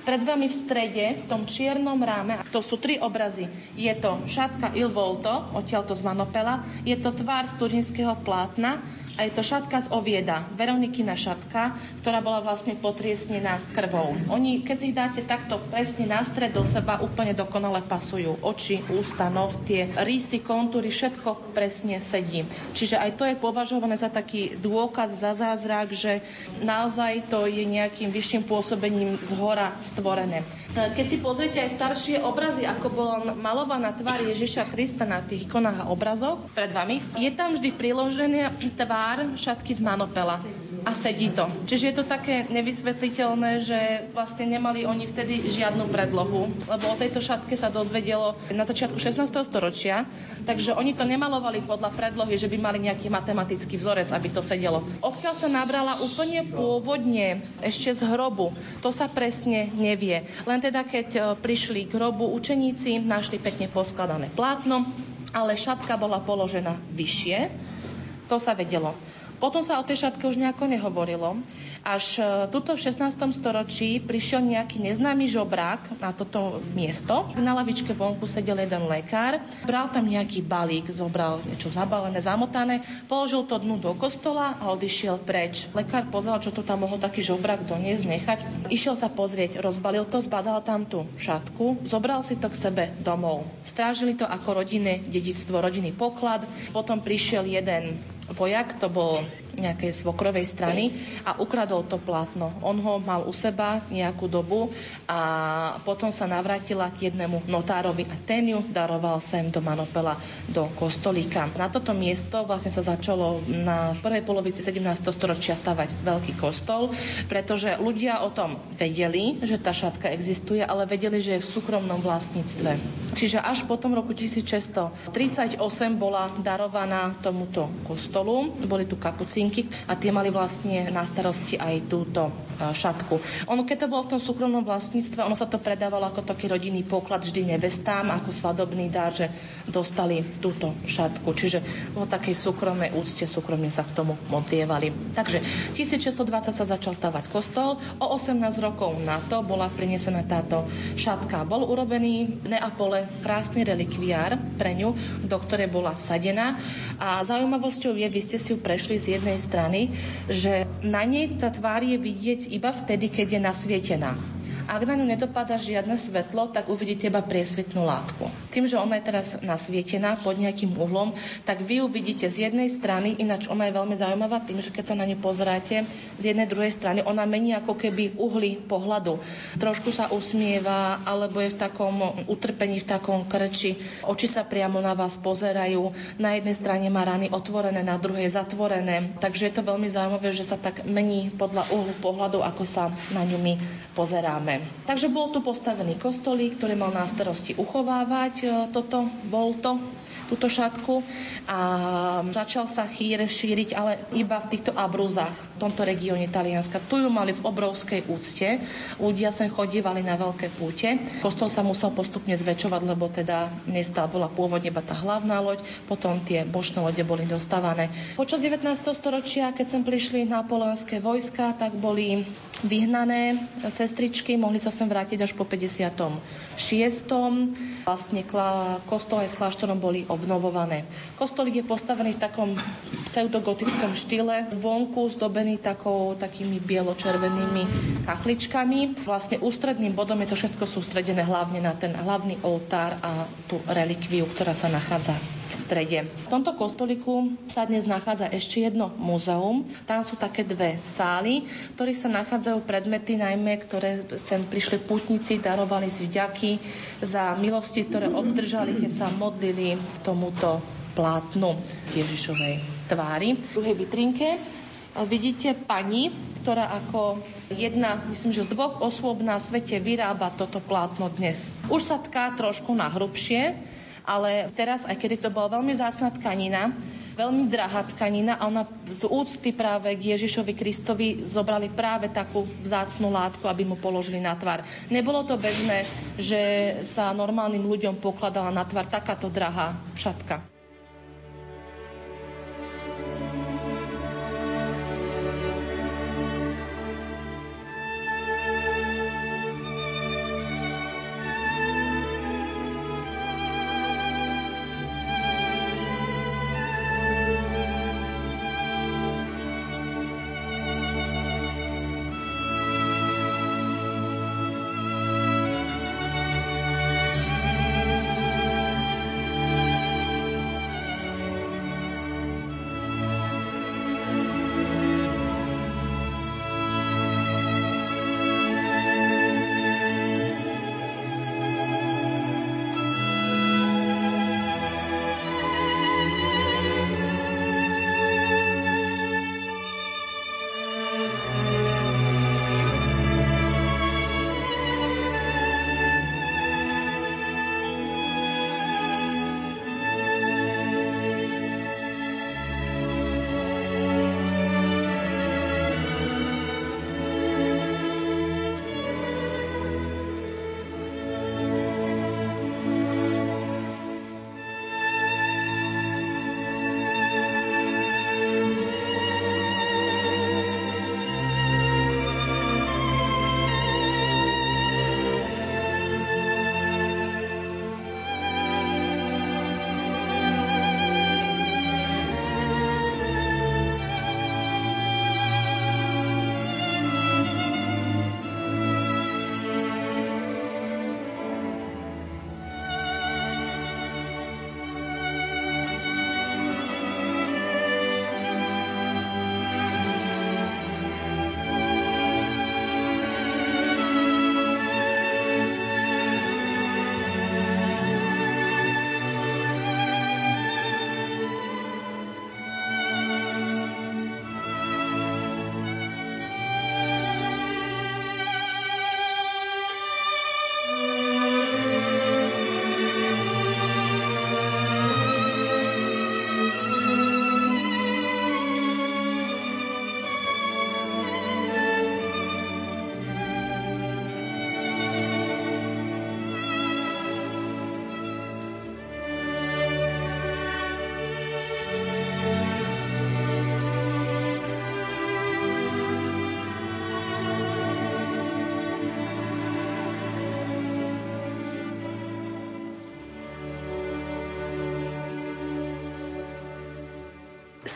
pred vami v strede, v tom čiernom ráme, to sú tri obrazy. Je to šatka Il Volto, odtiaľto z Manopela, je to tvár z turínskeho plátna a je to šatka z Ovieda, Veronikina šatka, ktorá bola vlastne potriesnená krvou. Oni, keď si ich dáte takto presne na stred do seba, úplne dokonale pasujú. Oči, ústa, nos, tie rysy, kontúry, všetko presne sedí. Čiže aj to je považované za taký dôkaz, za zázrak, že naozaj to je nejakým vyšším pôsobením z hora stvorené. Keď si pozriete aj staršie obrazy, ako bola malovaná tvár Ježiša Krista na tých ikonách a obrazoch pred vami, je tam vždy priložený tvár šatky z Manopela a sedí to. Čiže je to také nevysvetliteľné, že vlastne nemali oni vtedy žiadnu predlohu, lebo o tejto šatke sa dozvedelo na začiatku 16. storočia, takže oni to nemalovali podľa predlohy, že by mali nejaký matematický vzorec, aby to sedelo. Odkiaľ sa nabrala úplne pôvodne, ešte z hrobu, to sa presne nevie. Len teda, keď e, prišli k hrobu učeníci, našli pekne poskladané plátno, ale šatka bola položená vyššie, to sa vedelo. Potom sa o tej šatke už nejako nehovorilo. Až e, tuto v 16. storočí prišiel nejaký neznámy žobrák na toto miesto. Na lavičke vonku sedel jeden lekár, bral tam nejaký balík, zobral niečo zabalené, zamotané, položil to dnu do kostola a odišiel preč. Lekár pozeral, čo to tam mohol taký žobrák doniesť, nechať. Išiel sa pozrieť, rozbalil to, zbadal tam tú šatku, zobral si to k sebe domov. Strážili to ako rodinné dedictvo, rodinný poklad. Potom prišiel jeden vojak, to bol nejakej svokrovej strany a ukradol to plátno. On ho mal u seba nejakú dobu a potom sa navrátila k jednému notárovi a ten ju daroval sem do Manopela, do kostolíka. Na toto miesto vlastne sa začalo na prvej polovici 17. storočia stavať veľký kostol, pretože ľudia o tom vedeli, že tá šatka existuje, ale vedeli, že je v súkromnom vlastníctve. Čiže až po roku 1638 bola darovaná tomuto kostolu. Boli tu kapucíni rodinky a tie mali vlastne na starosti aj túto e, šatku. Ono, keď to bolo v tom súkromnom vlastníctve, ono sa to predávalo ako taký rodinný poklad vždy nevestám, ako svadobný dar, že dostali túto šatku. Čiže vo takej súkromnej úcte súkromne sa k tomu modlievali. Takže 1620 sa začal stavať kostol, o 18 rokov na to bola prinesená táto šatka. Bol urobený Neapole krásny relikviár pre ňu, do ktorej bola vsadená. A zaujímavosťou je, vy ste si ju prešli z jednej strany, že na nej tá tvár je vidieť iba vtedy, keď je nasvietená. Ak na ňu nedopadá žiadne svetlo, tak uvidíte iba priesvitnú látku. Tým, že ona je teraz nasvietená pod nejakým uhlom, tak vy ju vidíte z jednej strany, ináč ona je veľmi zaujímavá tým, že keď sa na ňu pozráte z jednej druhej strany, ona mení ako keby uhly pohľadu. Trošku sa usmieva, alebo je v takom utrpení, v takom krči. Oči sa priamo na vás pozerajú. Na jednej strane má rany otvorené, na druhej zatvorené. Takže je to veľmi zaujímavé, že sa tak mení podľa uhlu pohľadu, ako sa na ňu my pozeráme. Takže bol tu postavený kostolík, ktorý mal na starosti uchovávať e, toto, bol to, túto šatku a začal sa chýr šíriť, ale iba v týchto abruzách, v tomto regióne Talianska. Tu ju mali v obrovskej úcte. Ľudia sem chodívali na veľké púte. Kostol sa musel postupne zväčšovať, lebo teda nestá bola pôvodne iba tá hlavná loď, potom tie bočné lode boli dostávané. Počas 19. storočia, keď sem prišli napoleonské vojska, tak boli vyhnané sestričky, mohli sa sem vrátiť až po 56. Vlastne kostol aj s kláštorom boli obnovované. Kostolík je postavený v takom pseudogotickom štýle, zvonku zdobený takou, takými bielo-červenými kachličkami. Vlastne ústredným bodom je to všetko sústredené hlavne na ten hlavný oltár a tú relikviu, ktorá sa nachádza strede. V tomto kostoliku sa dnes nachádza ešte jedno múzeum. Tam sú také dve sály, v ktorých sa nachádzajú predmety, najmä ktoré sem prišli putníci, darovali z vďaky za milosti, ktoré obdržali, keď sa modlili tomuto plátnu Ježišovej tvári. V druhej vitrinke vidíte pani, ktorá ako jedna, myslím, že z dvoch osôb na svete vyrába toto plátno dnes. Už sa tká trošku na hrubšie, ale teraz, aj keď to bola veľmi vzácna tkanina, veľmi drahá tkanina a ona z úcty práve k Ježišovi Kristovi zobrali práve takú vzácnú látku, aby mu položili na tvár. Nebolo to bežné, že sa normálnym ľuďom pokladala na tvár takáto drahá šatka.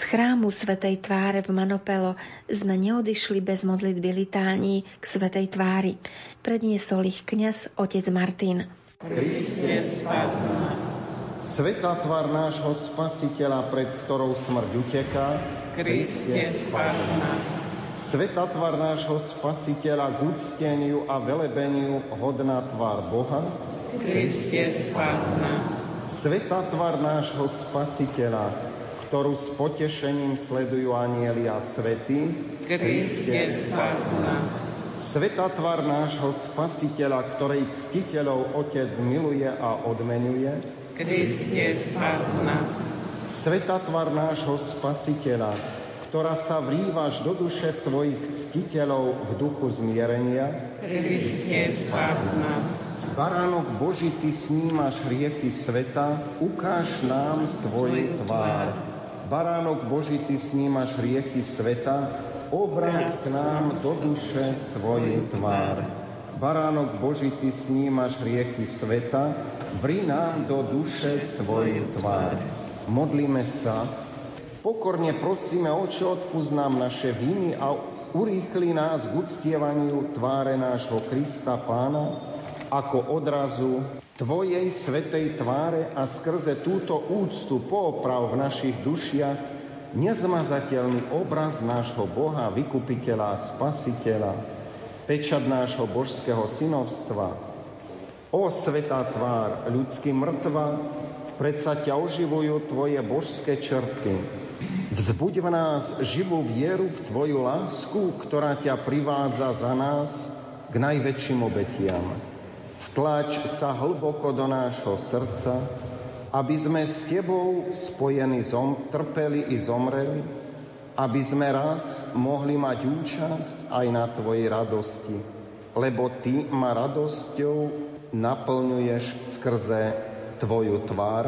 Chrámu Svetej tváre v Manopelo sme neodišli bez modlitby litální k Svetej tvári. Predniesol ich kňaz otec Martin. Kriste, spas nás. Svetá tvár nášho spasiteľa, pred ktorou smrť uteká. Kriste, spas nás. Svetá tvár nášho spasiteľa k ucteniu a velebeniu hodná tvár Boha. Kriste, spas nás. Svetá tvár nášho spasiteľa, ktorú s potešením sledujú anieli a svety. Kriste, spas nás. Sveta tvár nášho spasiteľa, ktorej ctiteľov Otec miluje a odmenuje. Kriste, spas nás. Sveta tvár nášho spasiteľa, ktorá sa vrývaš do duše svojich ctiteľov v duchu zmierenia. Kriste, spas nás. Baránok Boží, Ty snímaš hriechy sveta, ukáž nám svoju tvár. Baránok Boží, Ty snímaš hriechy sveta, obráť k nám do duše svoju tvár. Baránok Boží, Ty snímaš hriechy sveta, vri nám do duše svoju tvár. Modlíme sa, pokorne prosíme, Oče, odpúsť nám naše viny a urýchli nás k uctievaniu tváre nášho Krista Pána, ako odrazu Tvojej svetej tváre a skrze túto úctu pooprav v našich dušiach nezmazateľný obraz nášho Boha, vykupiteľa a spasiteľa, pečat nášho božského synovstva. O svetá tvár, ľudský mŕtva, predsa ťa oživujú Tvoje božské črty. Vzbuď v nás živú vieru v Tvoju lásku, ktorá ťa privádza za nás k najväčším obetiam. Vtlač sa hlboko do nášho srdca, aby sme s Tebou spojení zom, trpeli i zomreli, aby sme raz mohli mať účasť aj na Tvojej radosti, lebo Ty ma radosťou naplňuješ skrze Tvoju tvár.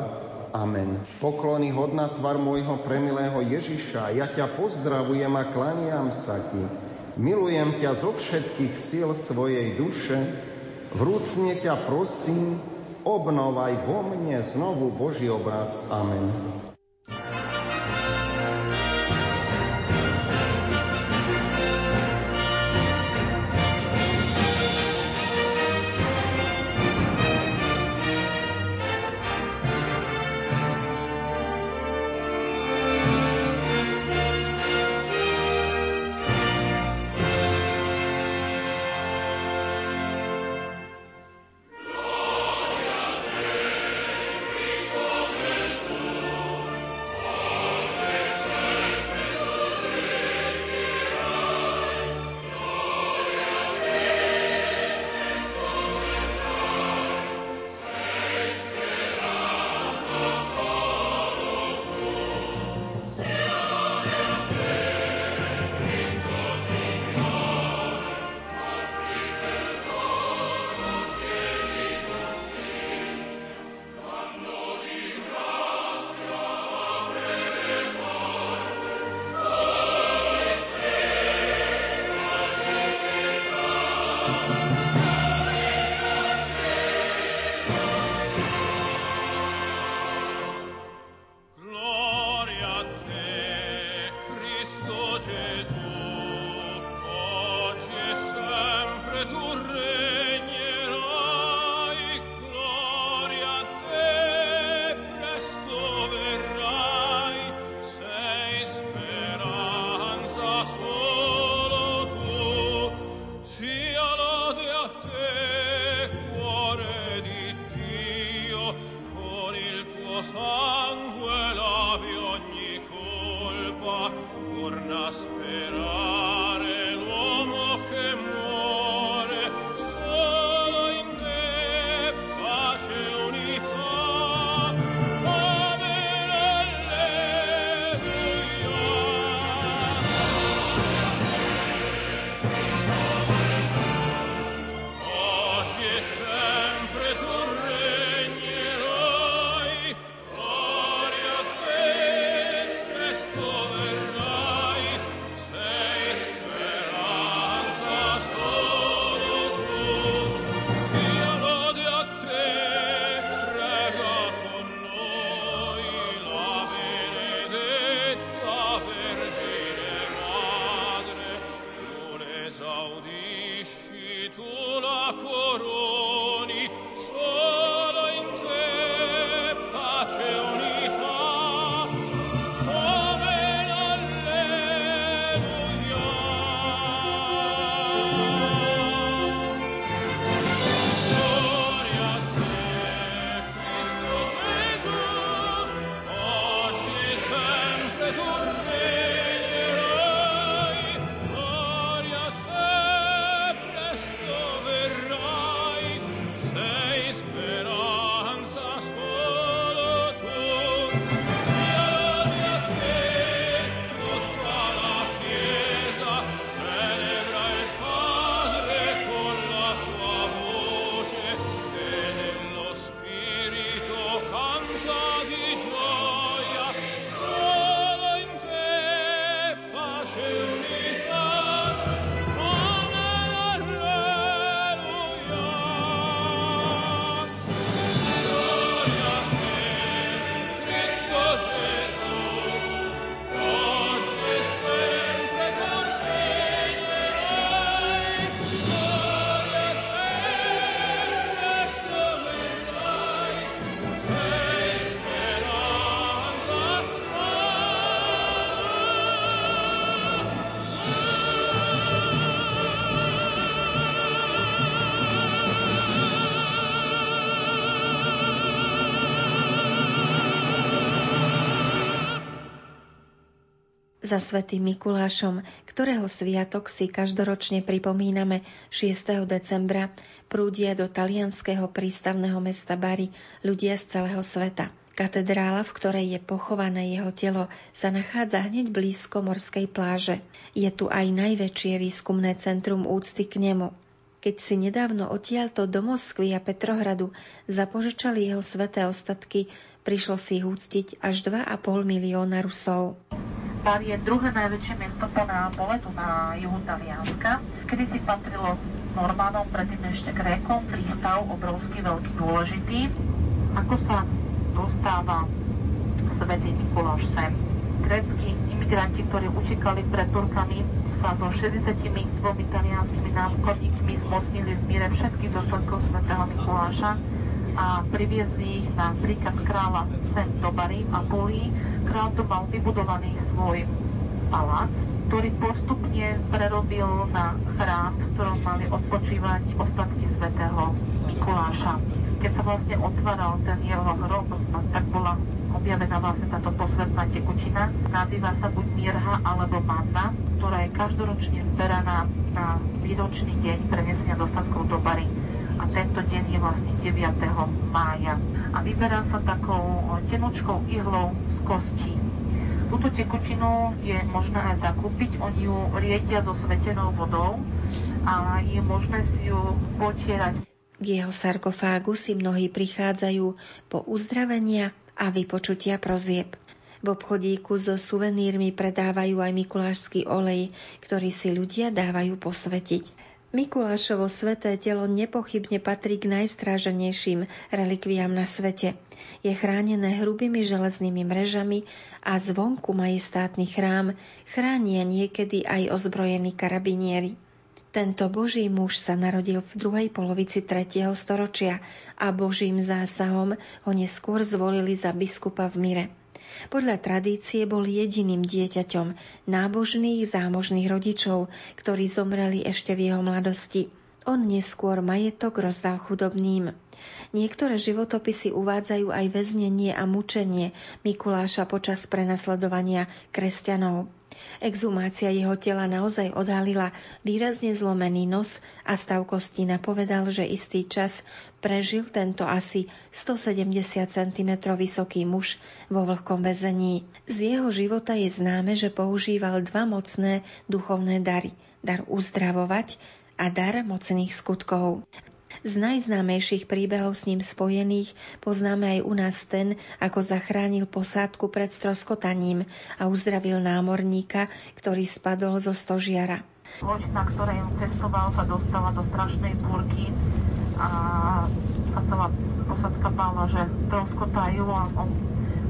Amen. Poklony hodná tvár môjho premilého Ježiša, ja ťa pozdravujem a klaniam sa Ti. Milujem ťa zo všetkých síl svojej duše, Vrúcne ťa prosím, obnovaj vo mne znovu Boží obraz. Amen. Za svätým Mikulášom, ktorého sviatok si každoročne pripomíname 6. decembra, prúdia do talianského prístavného mesta Bari ľudia z celého sveta. Katedrála, v ktorej je pochované jeho telo, sa nachádza hneď blízko morskej pláže. Je tu aj najväčšie výskumné centrum úcty k nemu. Keď si nedávno odtiaľto do Moskvy a Petrohradu zapožičali jeho sveté ostatky, prišlo si ich úctiť až 2,5 milióna Rusov. Bar je druhé najväčšie miesto po Neapole, tu na juhu Talianska. Kedy si patrilo Normánom, predtým ešte Grékom, prístav obrovský, veľký, dôležitý. Ako sa dostáva svätý Mikuláš sem? Grécky imigranti, ktorí utekali pred Turkami, sa so 62 talianskými námorníkmi zmocnili v míre všetkých dôsledkov svätého Mikuláša a priviezli ich na príkaz kráľa sem do Bary a Polí, tu mal vybudovaný svoj palác, ktorý postupne prerobil na chrám, v ktorom mali odpočívať ostatky svätého Mikuláša. Keď sa vlastne otváral ten jeho hrob, no, tak bola objavená vlastne táto posvetná tekutina. Nazýva sa buď mirha alebo manna, ktorá je každoročne zberaná na výročný deň prenesenia dostatkov do Bary a tento deň je vlastne 9. mája. A vyberá sa takou tenočkou ihlou z kostí. Túto tekutinu je možné aj zakúpiť, oni ju riedia so svetenou vodou a je možné si ju potierať. K jeho sarkofágu si mnohí prichádzajú po uzdravenia a vypočutia prozieb. V obchodíku so suvenírmi predávajú aj mikulášsky olej, ktorý si ľudia dávajú posvetiť. Mikulášovo sveté telo nepochybne patrí k najstráženejším relikviám na svete. Je chránené hrubými železnými mrežami a zvonku majestátny chrám chránia niekedy aj ozbrojení karabinieri. Tento boží muž sa narodil v druhej polovici 3. storočia a božím zásahom ho neskôr zvolili za biskupa v Mire. Podľa tradície bol jediným dieťaťom nábožných zámožných rodičov, ktorí zomreli ešte v jeho mladosti. On neskôr majetok rozdal chudobným. Niektoré životopisy uvádzajú aj väznenie a mučenie Mikuláša počas prenasledovania kresťanov. Exhumácia jeho tela naozaj odhalila výrazne zlomený nos a stav kosti napovedal, že istý čas prežil tento asi 170 cm vysoký muž vo vlhkom väzení. Z jeho života je známe, že používal dva mocné duchovné dary. Dar uzdravovať a dar mocných skutkov. Z najznámejších príbehov s ním spojených poznáme aj u nás ten, ako zachránil posádku pred stroskotaním a uzdravil námorníka, ktorý spadol zo stožiara. Loď, na ktorej cestoval, sa dostala do strašnej búrky a sa celá posádka bála, že stroskotajú a on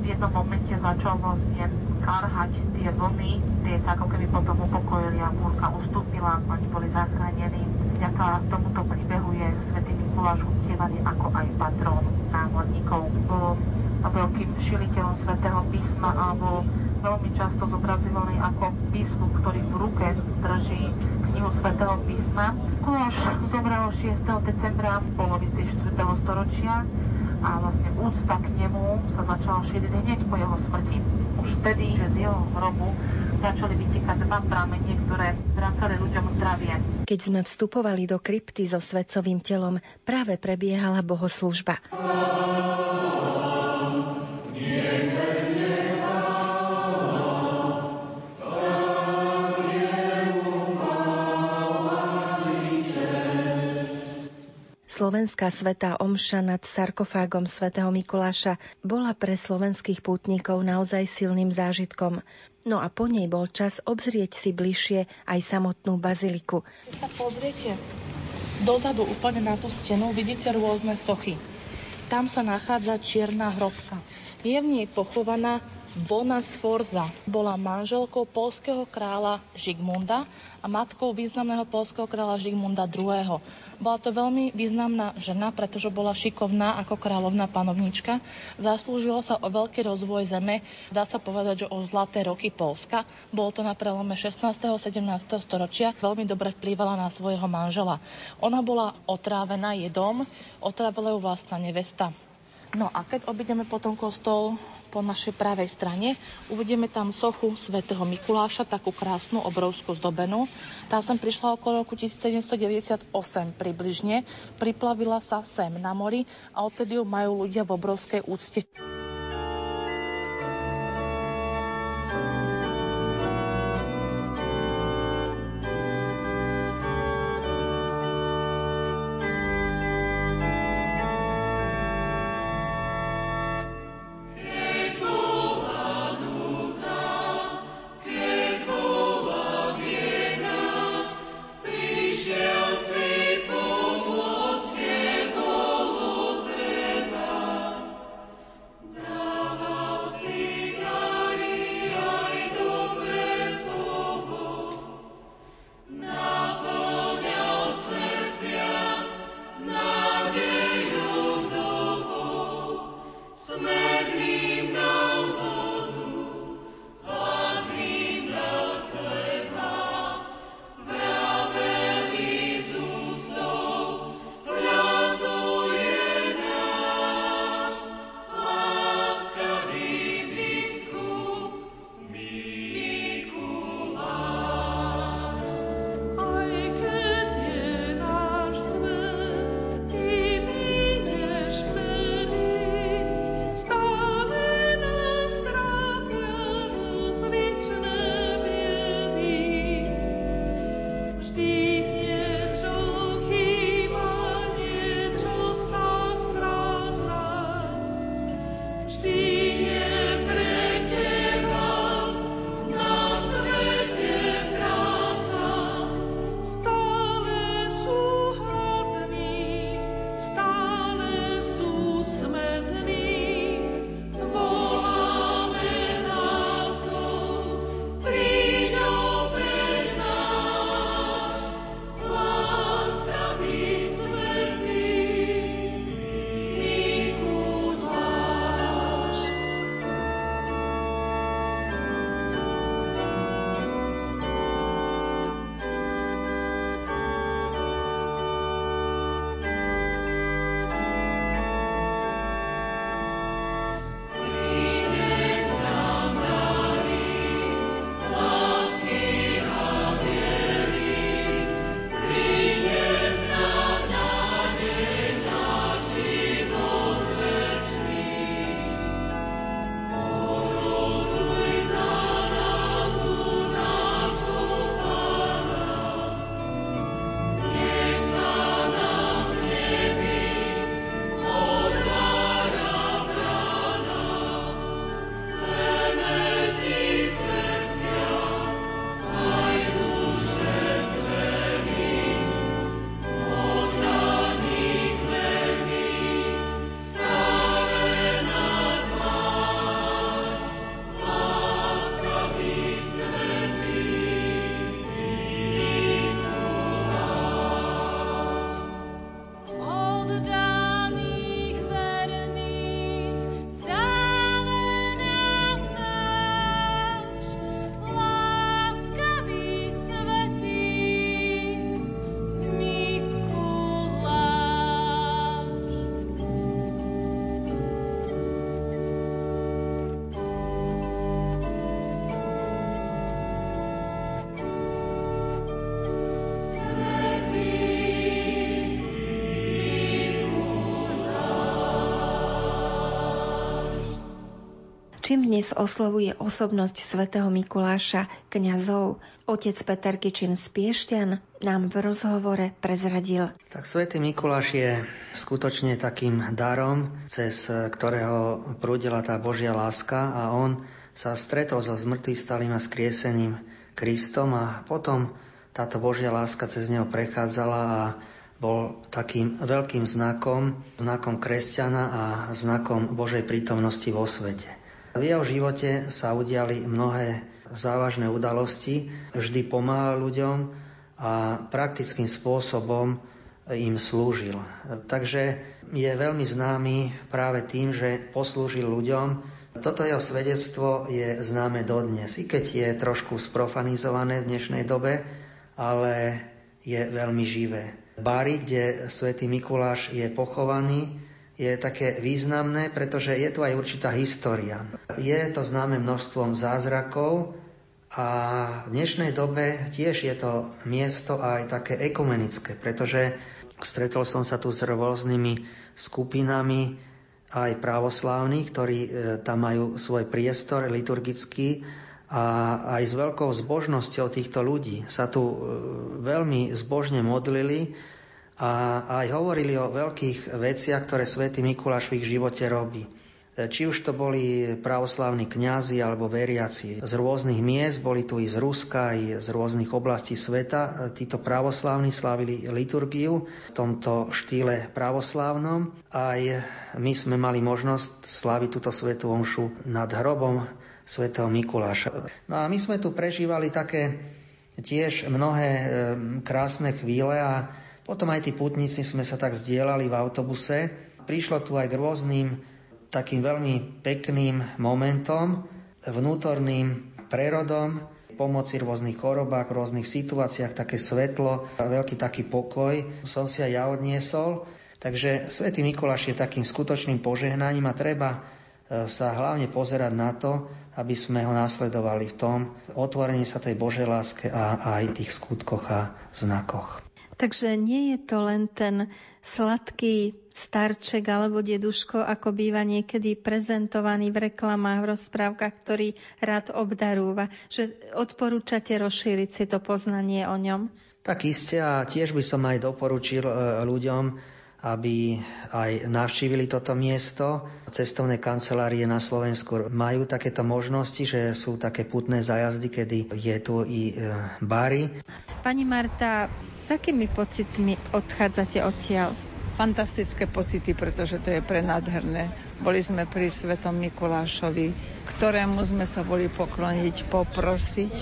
v jednom momente začal vlastne karhať tie vlny, tie sa ako keby potom upokojili a búrka ustúpila, oni boli zachránení. Vďaka tomuto príbehu je svätý Mikuláš uctievaný ako aj patrón námorníkov. Bol veľkým šiliteľom svätého písma a bol veľmi často zobrazovaný ako biskup, ktorý v ruke drží knihu svätého písma. Mikuláš zomrel 6. decembra v polovici 4. storočia a vlastne úcta k nemu sa začala šíriť hneď po jeho smrti. Už vtedy, že z jeho hrobu začali vytekať dva pramene, ktoré vracali ľuďom zdravie. Keď sme vstupovali do krypty so svetcovým telom, práve prebiehala bohoslužba. Slovenská svetá omša nad sarkofágom svätého Mikuláša bola pre slovenských pútnikov naozaj silným zážitkom. No a po nej bol čas obzrieť si bližšie aj samotnú baziliku. Keď sa pozriete dozadu úplne na tú stenu, vidíte rôzne sochy. Tam sa nachádza čierna hrobka. Je v nej pochovaná Bona Sforza bola manželkou polského kráľa Žigmunda a matkou významného polského kráľa Žigmunda II. Bola to veľmi významná žena, pretože bola šikovná ako kráľovná panovnička. Zaslúžilo sa o veľký rozvoj zeme, dá sa povedať, že o zlaté roky Polska. Bolo to na prelome 16. a 17. storočia. Veľmi dobre vplývala na svojho manžela. Ona bola otrávená jedom, otrávila ju vlastná nevesta No a keď obideme potom kostol po našej pravej strane, uvidíme tam sochu svätého Mikuláša, takú krásnu, obrovskú zdobenú. Tá sem prišla okolo roku 1798 približne, priplavila sa sem na mori a odtedy ju majú ľudia v obrovskej úcte. Čím dnes oslovuje osobnosť svätého Mikuláša kňazov, otec Peter Kičin z Piešťan nám v rozhovore prezradil. Tak svätý Mikuláš je skutočne takým darom, cez ktorého prúdila tá Božia láska a on sa stretol so zmrtvých stalým a skrieseným Kristom a potom táto Božia láska cez neho prechádzala a bol takým veľkým znakom, znakom kresťana a znakom Božej prítomnosti vo svete. V jeho živote sa udiali mnohé závažné udalosti, vždy pomáhal ľuďom a praktickým spôsobom im slúžil. Takže je veľmi známy práve tým, že poslúžil ľuďom. Toto jeho svedectvo je známe dodnes, i keď je trošku sprofanizované v dnešnej dobe, ale je veľmi živé. Bári, kde svätý Mikuláš je pochovaný, je také významné, pretože je tu aj určitá história. Je to známe množstvom zázrakov a v dnešnej dobe tiež je to miesto aj také ekumenické, pretože stretol som sa tu s rôznymi skupinami aj právoslávnych, ktorí e, tam majú svoj priestor liturgický a aj s veľkou zbožnosťou týchto ľudí sa tu e, veľmi zbožne modlili a aj hovorili o veľkých veciach, ktoré svätý Mikuláš v ich živote robí. E, či už to boli pravoslávni kňazi alebo veriaci z rôznych miest, boli tu i z Ruska, i z rôznych oblastí sveta. E, títo pravoslávni slávili liturgiu v tomto štýle pravoslávnom. Aj my sme mali možnosť sláviť túto svetú omšu nad hrobom svätého Mikuláša. No a my sme tu prežívali také tiež mnohé e, krásne chvíle a potom aj tí putníci sme sa tak zdieľali v autobuse. Prišlo tu aj k rôznym takým veľmi pekným momentom, vnútorným prerodom, pomoci rôznych chorobách, rôznych situáciách, také svetlo, veľký taký pokoj som si aj ja odniesol. Takže Svetý Mikuláš je takým skutočným požehnaním a treba e, sa hlavne pozerať na to, aby sme ho nasledovali v tom otvorení sa tej Božej láske a aj tých skutkoch a znakoch. Takže nie je to len ten sladký starček alebo deduško, ako býva niekedy prezentovaný v reklamách, v rozprávkach, ktorý rád obdarúva. Že odporúčate rozšíriť si to poznanie o ňom? Tak iste a tiež by som aj doporučil e, ľuďom, aby aj navštívili toto miesto. Cestovné kancelárie na Slovensku majú takéto možnosti, že sú také putné zajazdy, kedy je tu i e, bary. Pani Marta, s akými pocitmi odchádzate odtiaľ? Fantastické pocity, pretože to je prenádherné. Boli sme pri Svetom Mikulášovi, ktorému sme sa boli pokloniť, poprosiť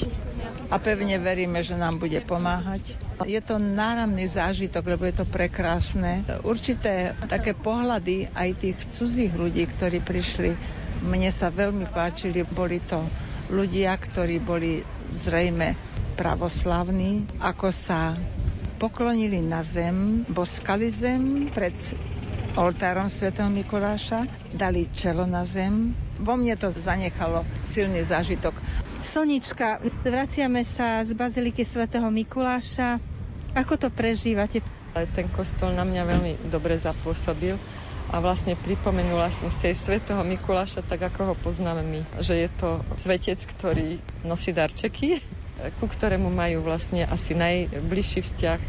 a pevne veríme, že nám bude pomáhať. Je to náramný zážitok, lebo je to prekrásne. Určité také pohľady aj tých cudzích ľudí, ktorí prišli, mne sa veľmi páčili. Boli to ľudia, ktorí boli zrejme pravoslavní, ako sa poklonili na zem, boskali zem pred oltárom svätého Mikuláša, dali čelo na zem. Vo mne to zanechalo silný zážitok. Sonička, vraciame sa z Baziliky svätého Mikuláša. Ako to prežívate? Ten kostol na mňa veľmi dobre zapôsobil a vlastne pripomenula som si aj svätého Mikuláša tak, ako ho poznáme my. Že je to svetec, ktorý nosí darčeky, ku ktorému majú vlastne asi najbližší vzťah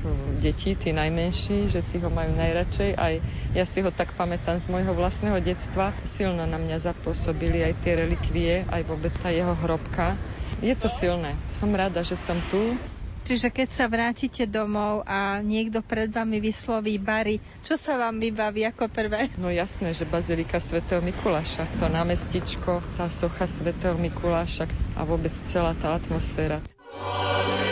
deti, tí najmenší, že tí ho majú najradšej. Aj ja si ho tak pamätám z môjho vlastného detstva. Silno na mňa zapôsobili aj tie relikvie, aj vôbec tá jeho hrobka. Je to silné. Som rada, že som tu. Čiže keď sa vrátite domov a niekto pred vami vysloví bary, čo sa vám vybaví ako prvé? No jasné, že Bazilika svätého Mikuláša, to námestičko, tá socha svätého Mikuláša a vôbec celá tá atmosféra. Amém.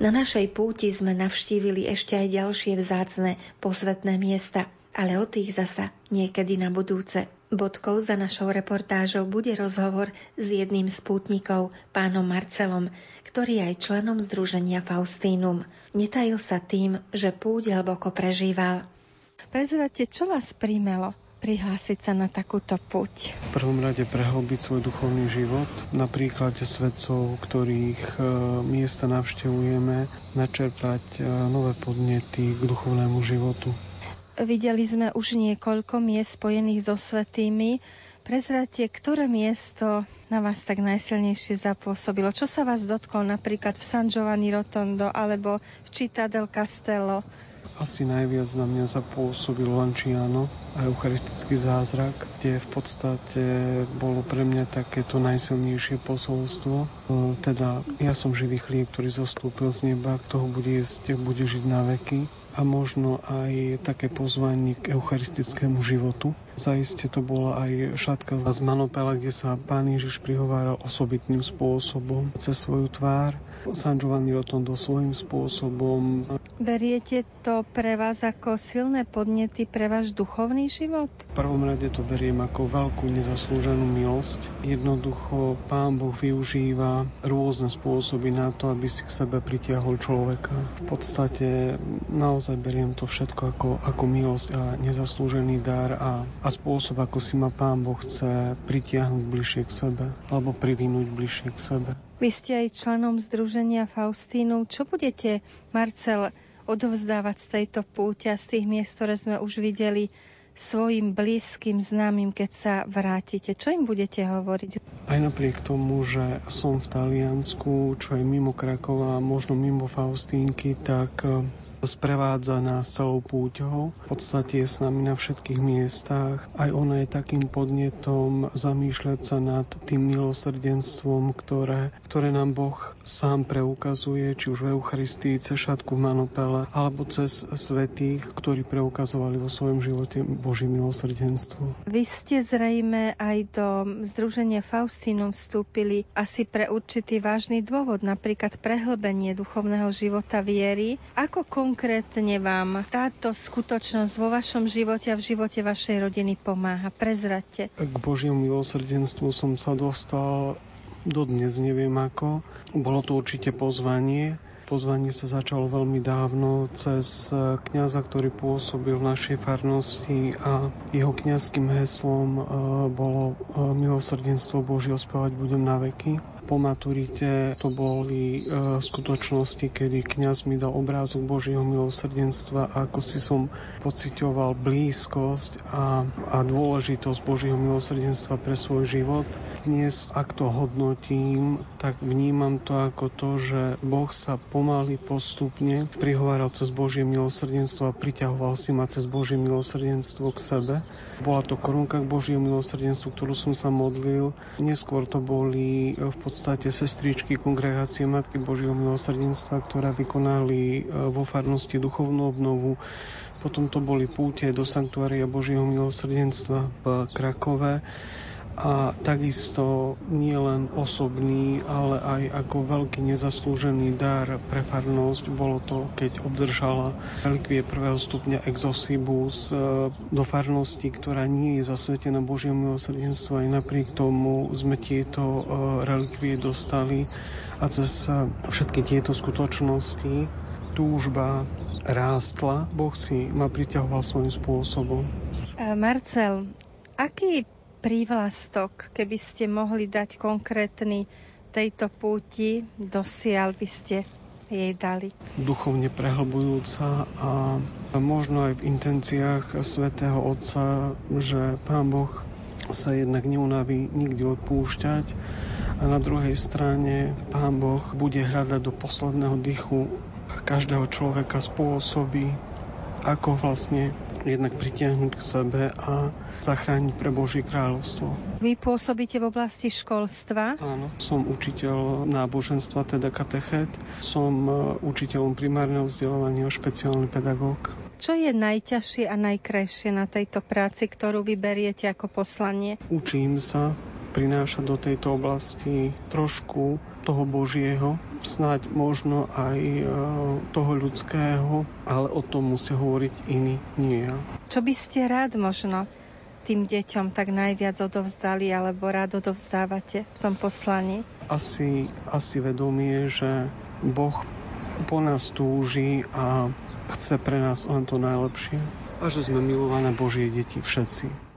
Na našej púti sme navštívili ešte aj ďalšie vzácne posvetné miesta, ale o tých zasa niekedy na budúce. Bodkou za našou reportážou bude rozhovor s jedným z pútnikov, pánom Marcelom, ktorý je aj členom Združenia Faustínum. Netajil sa tým, že púť hlboko prežíval. Prezrate, čo vás príjmelo prihlásiť sa na takúto puť? V prvom rade prehlbiť svoj duchovný život. Na príklade svedcov, ktorých e, miesta navštevujeme, načerpať e, nové podnety k duchovnému životu. Videli sme už niekoľko miest spojených so svetými. Prezrate, ktoré miesto na vás tak najsilnejšie zapôsobilo? Čo sa vás dotklo napríklad v San Giovanni Rotondo alebo v Città del Castello? Asi najviac na mňa zapôsobil Lanciano a eucharistický zázrak, kde v podstate bolo pre mňa takéto najsilnejšie posolstvo. E, teda ja som živý chlieb, ktorý zostúpil z neba, kto ho bude jesť, bude žiť na veky a možno aj také pozvanie k eucharistickému životu. Zaiste to bola aj šatka z Manopela, kde sa pán Ježiš prihováral osobitným spôsobom cez svoju tvár San Giovanni Rotondo svojím spôsobom. Beriete to pre vás ako silné podnety pre váš duchovný život? V prvom rade to beriem ako veľkú nezaslúženú milosť. Jednoducho Pán Boh využíva rôzne spôsoby na to, aby si k sebe pritiahol človeka. V podstate naozaj beriem to všetko ako, ako milosť a nezaslúžený dar a, a spôsob, ako si ma Pán Boh chce pritiahnuť bližšie k sebe alebo privinúť bližšie k sebe. Vy ste aj členom Združenia Faustínu. Čo budete, Marcel, odovzdávať z tejto púťa, z tých miest, ktoré sme už videli, svojim blízkym známym, keď sa vrátite? Čo im budete hovoriť? Aj napriek tomu, že som v Taliansku, čo je mimo Krakova, možno mimo Faustínky, tak sprevádza nás celou púťou. V podstate je s nami na všetkých miestach. Aj ona je takým podnetom zamýšľať sa nad tým milosrdenstvom, ktoré, ktoré nám Boh sám preukazuje, či už v Eucharistii, cez šatku v Manopele, alebo cez svetých, ktorí preukazovali vo svojom živote Boží milosrdenstvo. Vy ste zrejme aj do Združenia Faustínum vstúpili asi pre určitý vážny dôvod, napríklad prehlbenie duchovného života viery. Ako konkrétne vám táto skutočnosť vo vašom živote a v živote vašej rodiny pomáha? Prezrate. K Božiemu milosrdenstvu som sa dostal dodnes, neviem ako. Bolo to určite pozvanie. Pozvanie sa začalo veľmi dávno cez kňaza, ktorý pôsobil v našej farnosti a jeho kňazským heslom eh, bolo eh, milosrdenstvo Božie ospevať budem na veky po maturite to boli e, skutočnosti, kedy kňaz mi dal obrázok Božieho milosrdenstva ako si som pocitoval blízkosť a, a dôležitosť Božieho milosrdenstva pre svoj život. Dnes, ak to hodnotím, tak vnímam to ako to, že Boh sa pomaly postupne prihováral cez Božie milosrdenstvo a priťahoval si ma cez Božie milosrdenstvo k sebe. Bola to korunka k Božiemu milosrdenstvu, ktorú som sa modlil. Neskôr to boli v podstate podstate sestričky kongregácie Matky Božieho milosrdenstva, ktoré vykonali e, vo farnosti duchovnú obnovu. Potom to boli púte do Sanktuária Božieho milosrdenstva v Krakove a takisto nie len osobný, ale aj ako veľký nezaslúžený dar pre farnosť bolo to, keď obdržala relikvie prvého stupňa Exosibus e, do farnosti, ktorá nie je zasvetená Božiemu milosrdenstvu. Aj napriek tomu sme tieto e, relikvie dostali a cez e, všetky tieto skutočnosti túžba rástla. Boh si ma priťahoval svojím spôsobom. Marcel, aký prívlastok, keby ste mohli dať konkrétny tejto púti, dosiaľ by ste jej dali? Duchovne prehlbujúca a možno aj v intenciách svätého Otca, že Pán Boh sa jednak neunaví nikdy odpúšťať a na druhej strane Pán Boh bude hľadať do posledného dychu každého človeka spôsoby, ako vlastne jednak pritiahnuť k sebe a zachrániť pre Božie kráľovstvo. Vy pôsobíte v oblasti školstva? Áno, som učiteľ náboženstva, teda katechet. Som e, učiteľom primárneho vzdelávania špeciálny pedagóg. Čo je najťažšie a najkrajšie na tejto práci, ktorú vyberiete ako poslanie? Učím sa prinášať do tejto oblasti trošku toho Božieho, snáď možno aj e, toho ľudského, ale o tom musia hovoriť iní, nie ja. Čo by ste rád možno tým deťom tak najviac odovzdali alebo rád odovzdávate v tom poslaní? Asi, asi vedomie, že Boh po nás túži a chce pre nás len to najlepšie a že sme milované Božie deti všetci.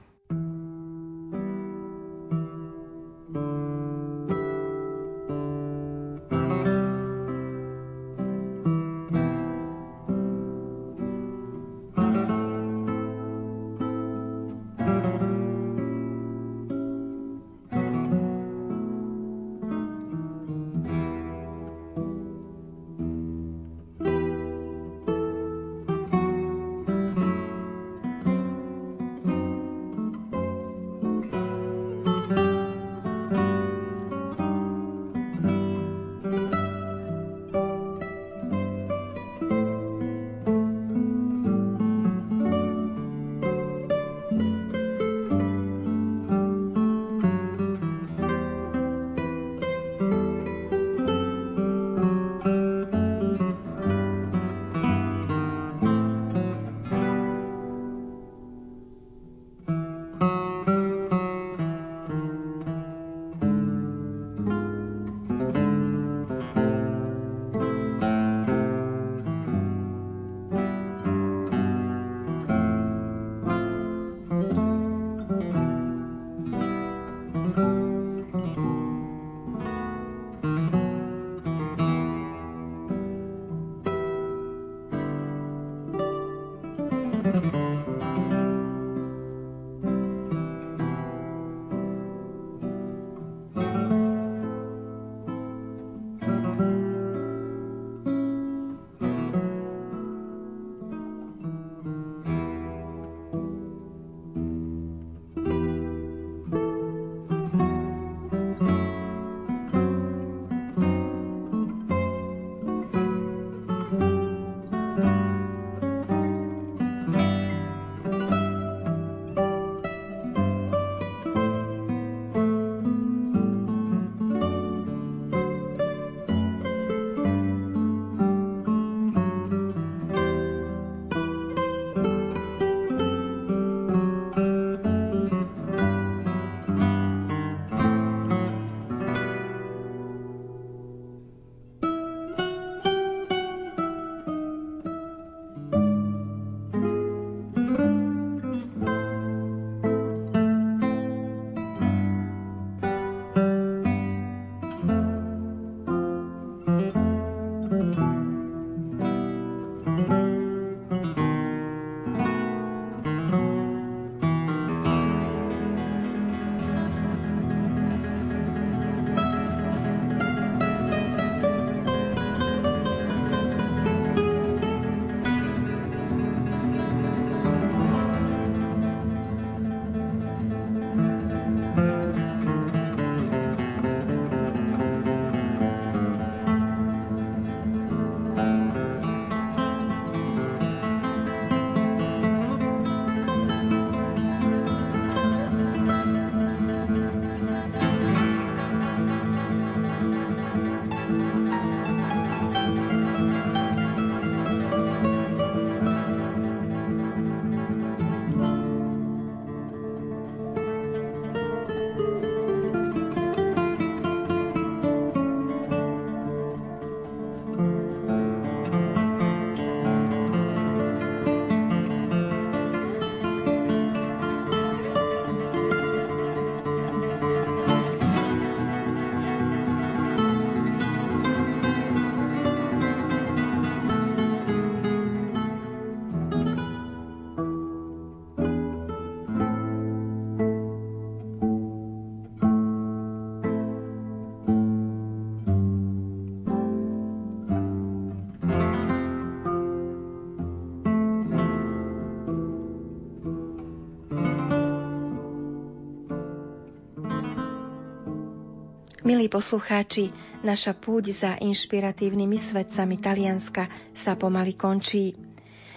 Milí poslucháči, naša púť za inšpiratívnymi svetcami Talianska sa pomaly končí.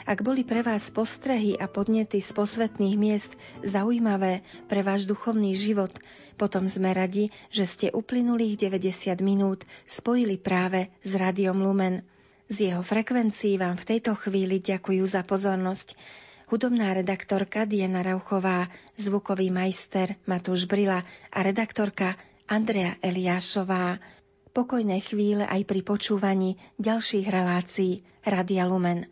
Ak boli pre vás postrehy a podnety z posvetných miest zaujímavé pre váš duchovný život, potom sme radi, že ste uplynulých 90 minút spojili práve s Radiom Lumen. Z jeho frekvencií vám v tejto chvíli ďakujú za pozornosť. Hudobná redaktorka Diana Rauchová, zvukový majster Matúš Brila a redaktorka Andrea Eliášová. Pokojné chvíle aj pri počúvaní ďalších relácií Radia Lumen.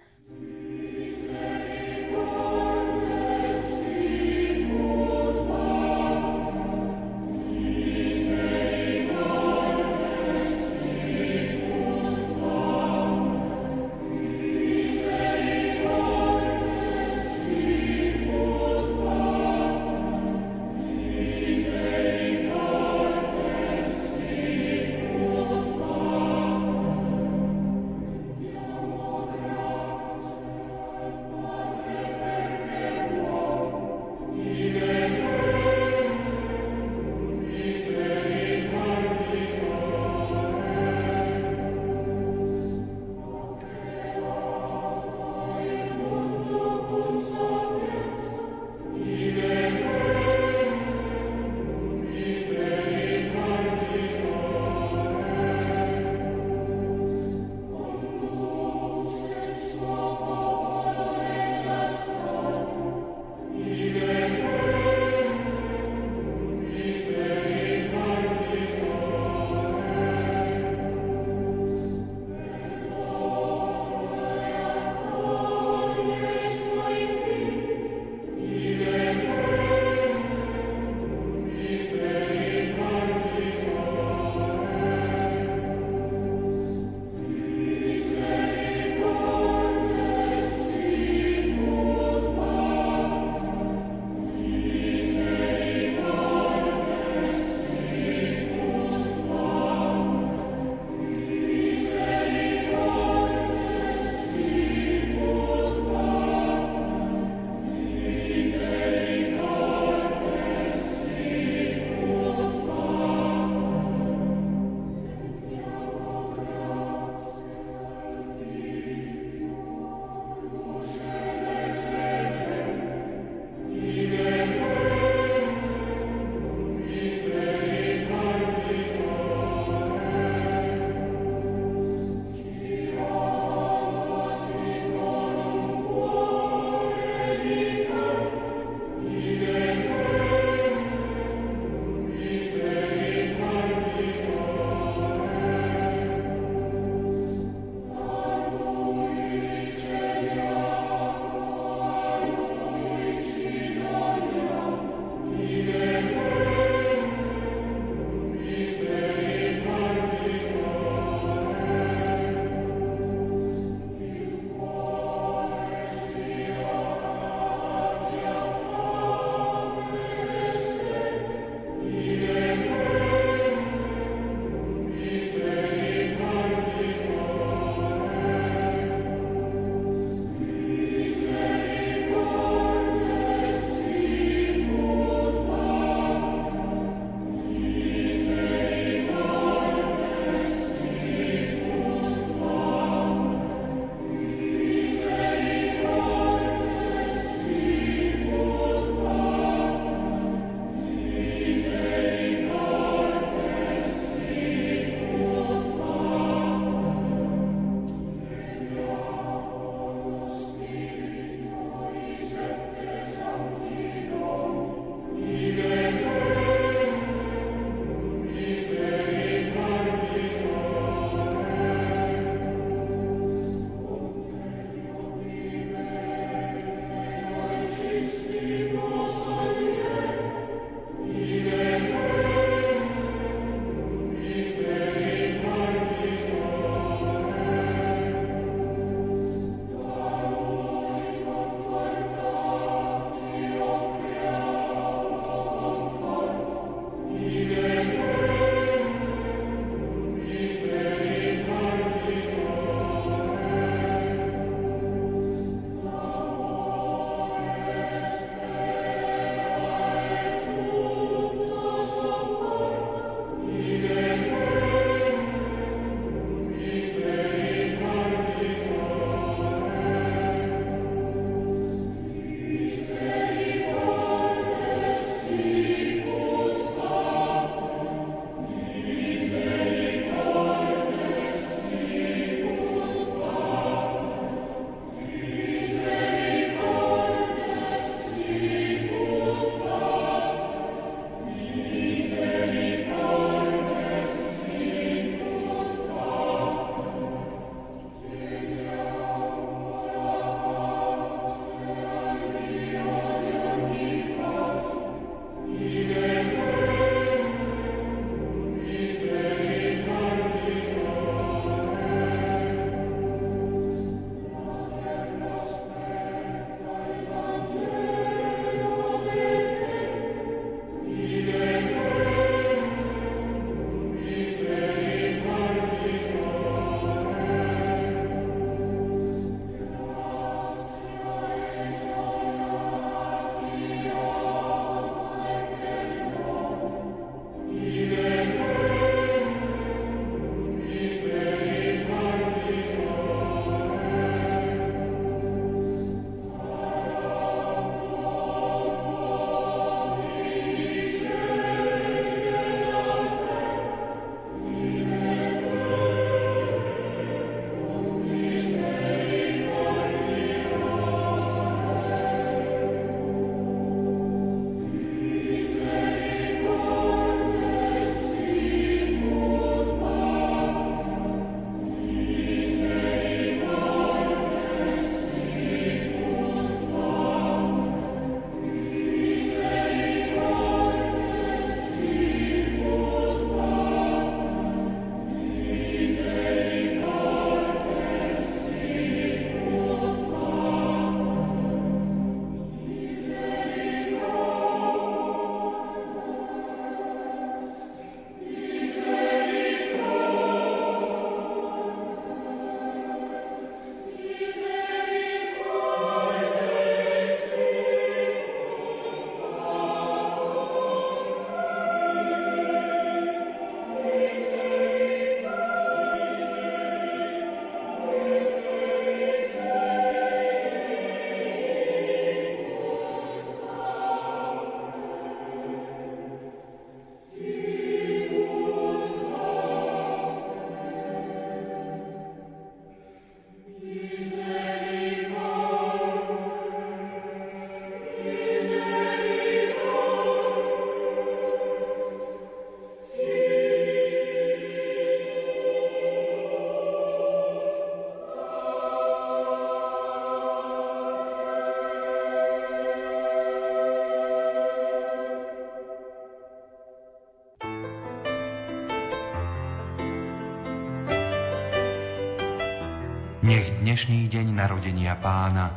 Dnešný deň narodenia pána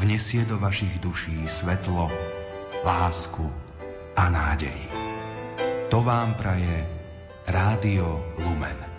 vnesie do vašich duší svetlo, lásku a nádej. To vám praje Rádio Lumen.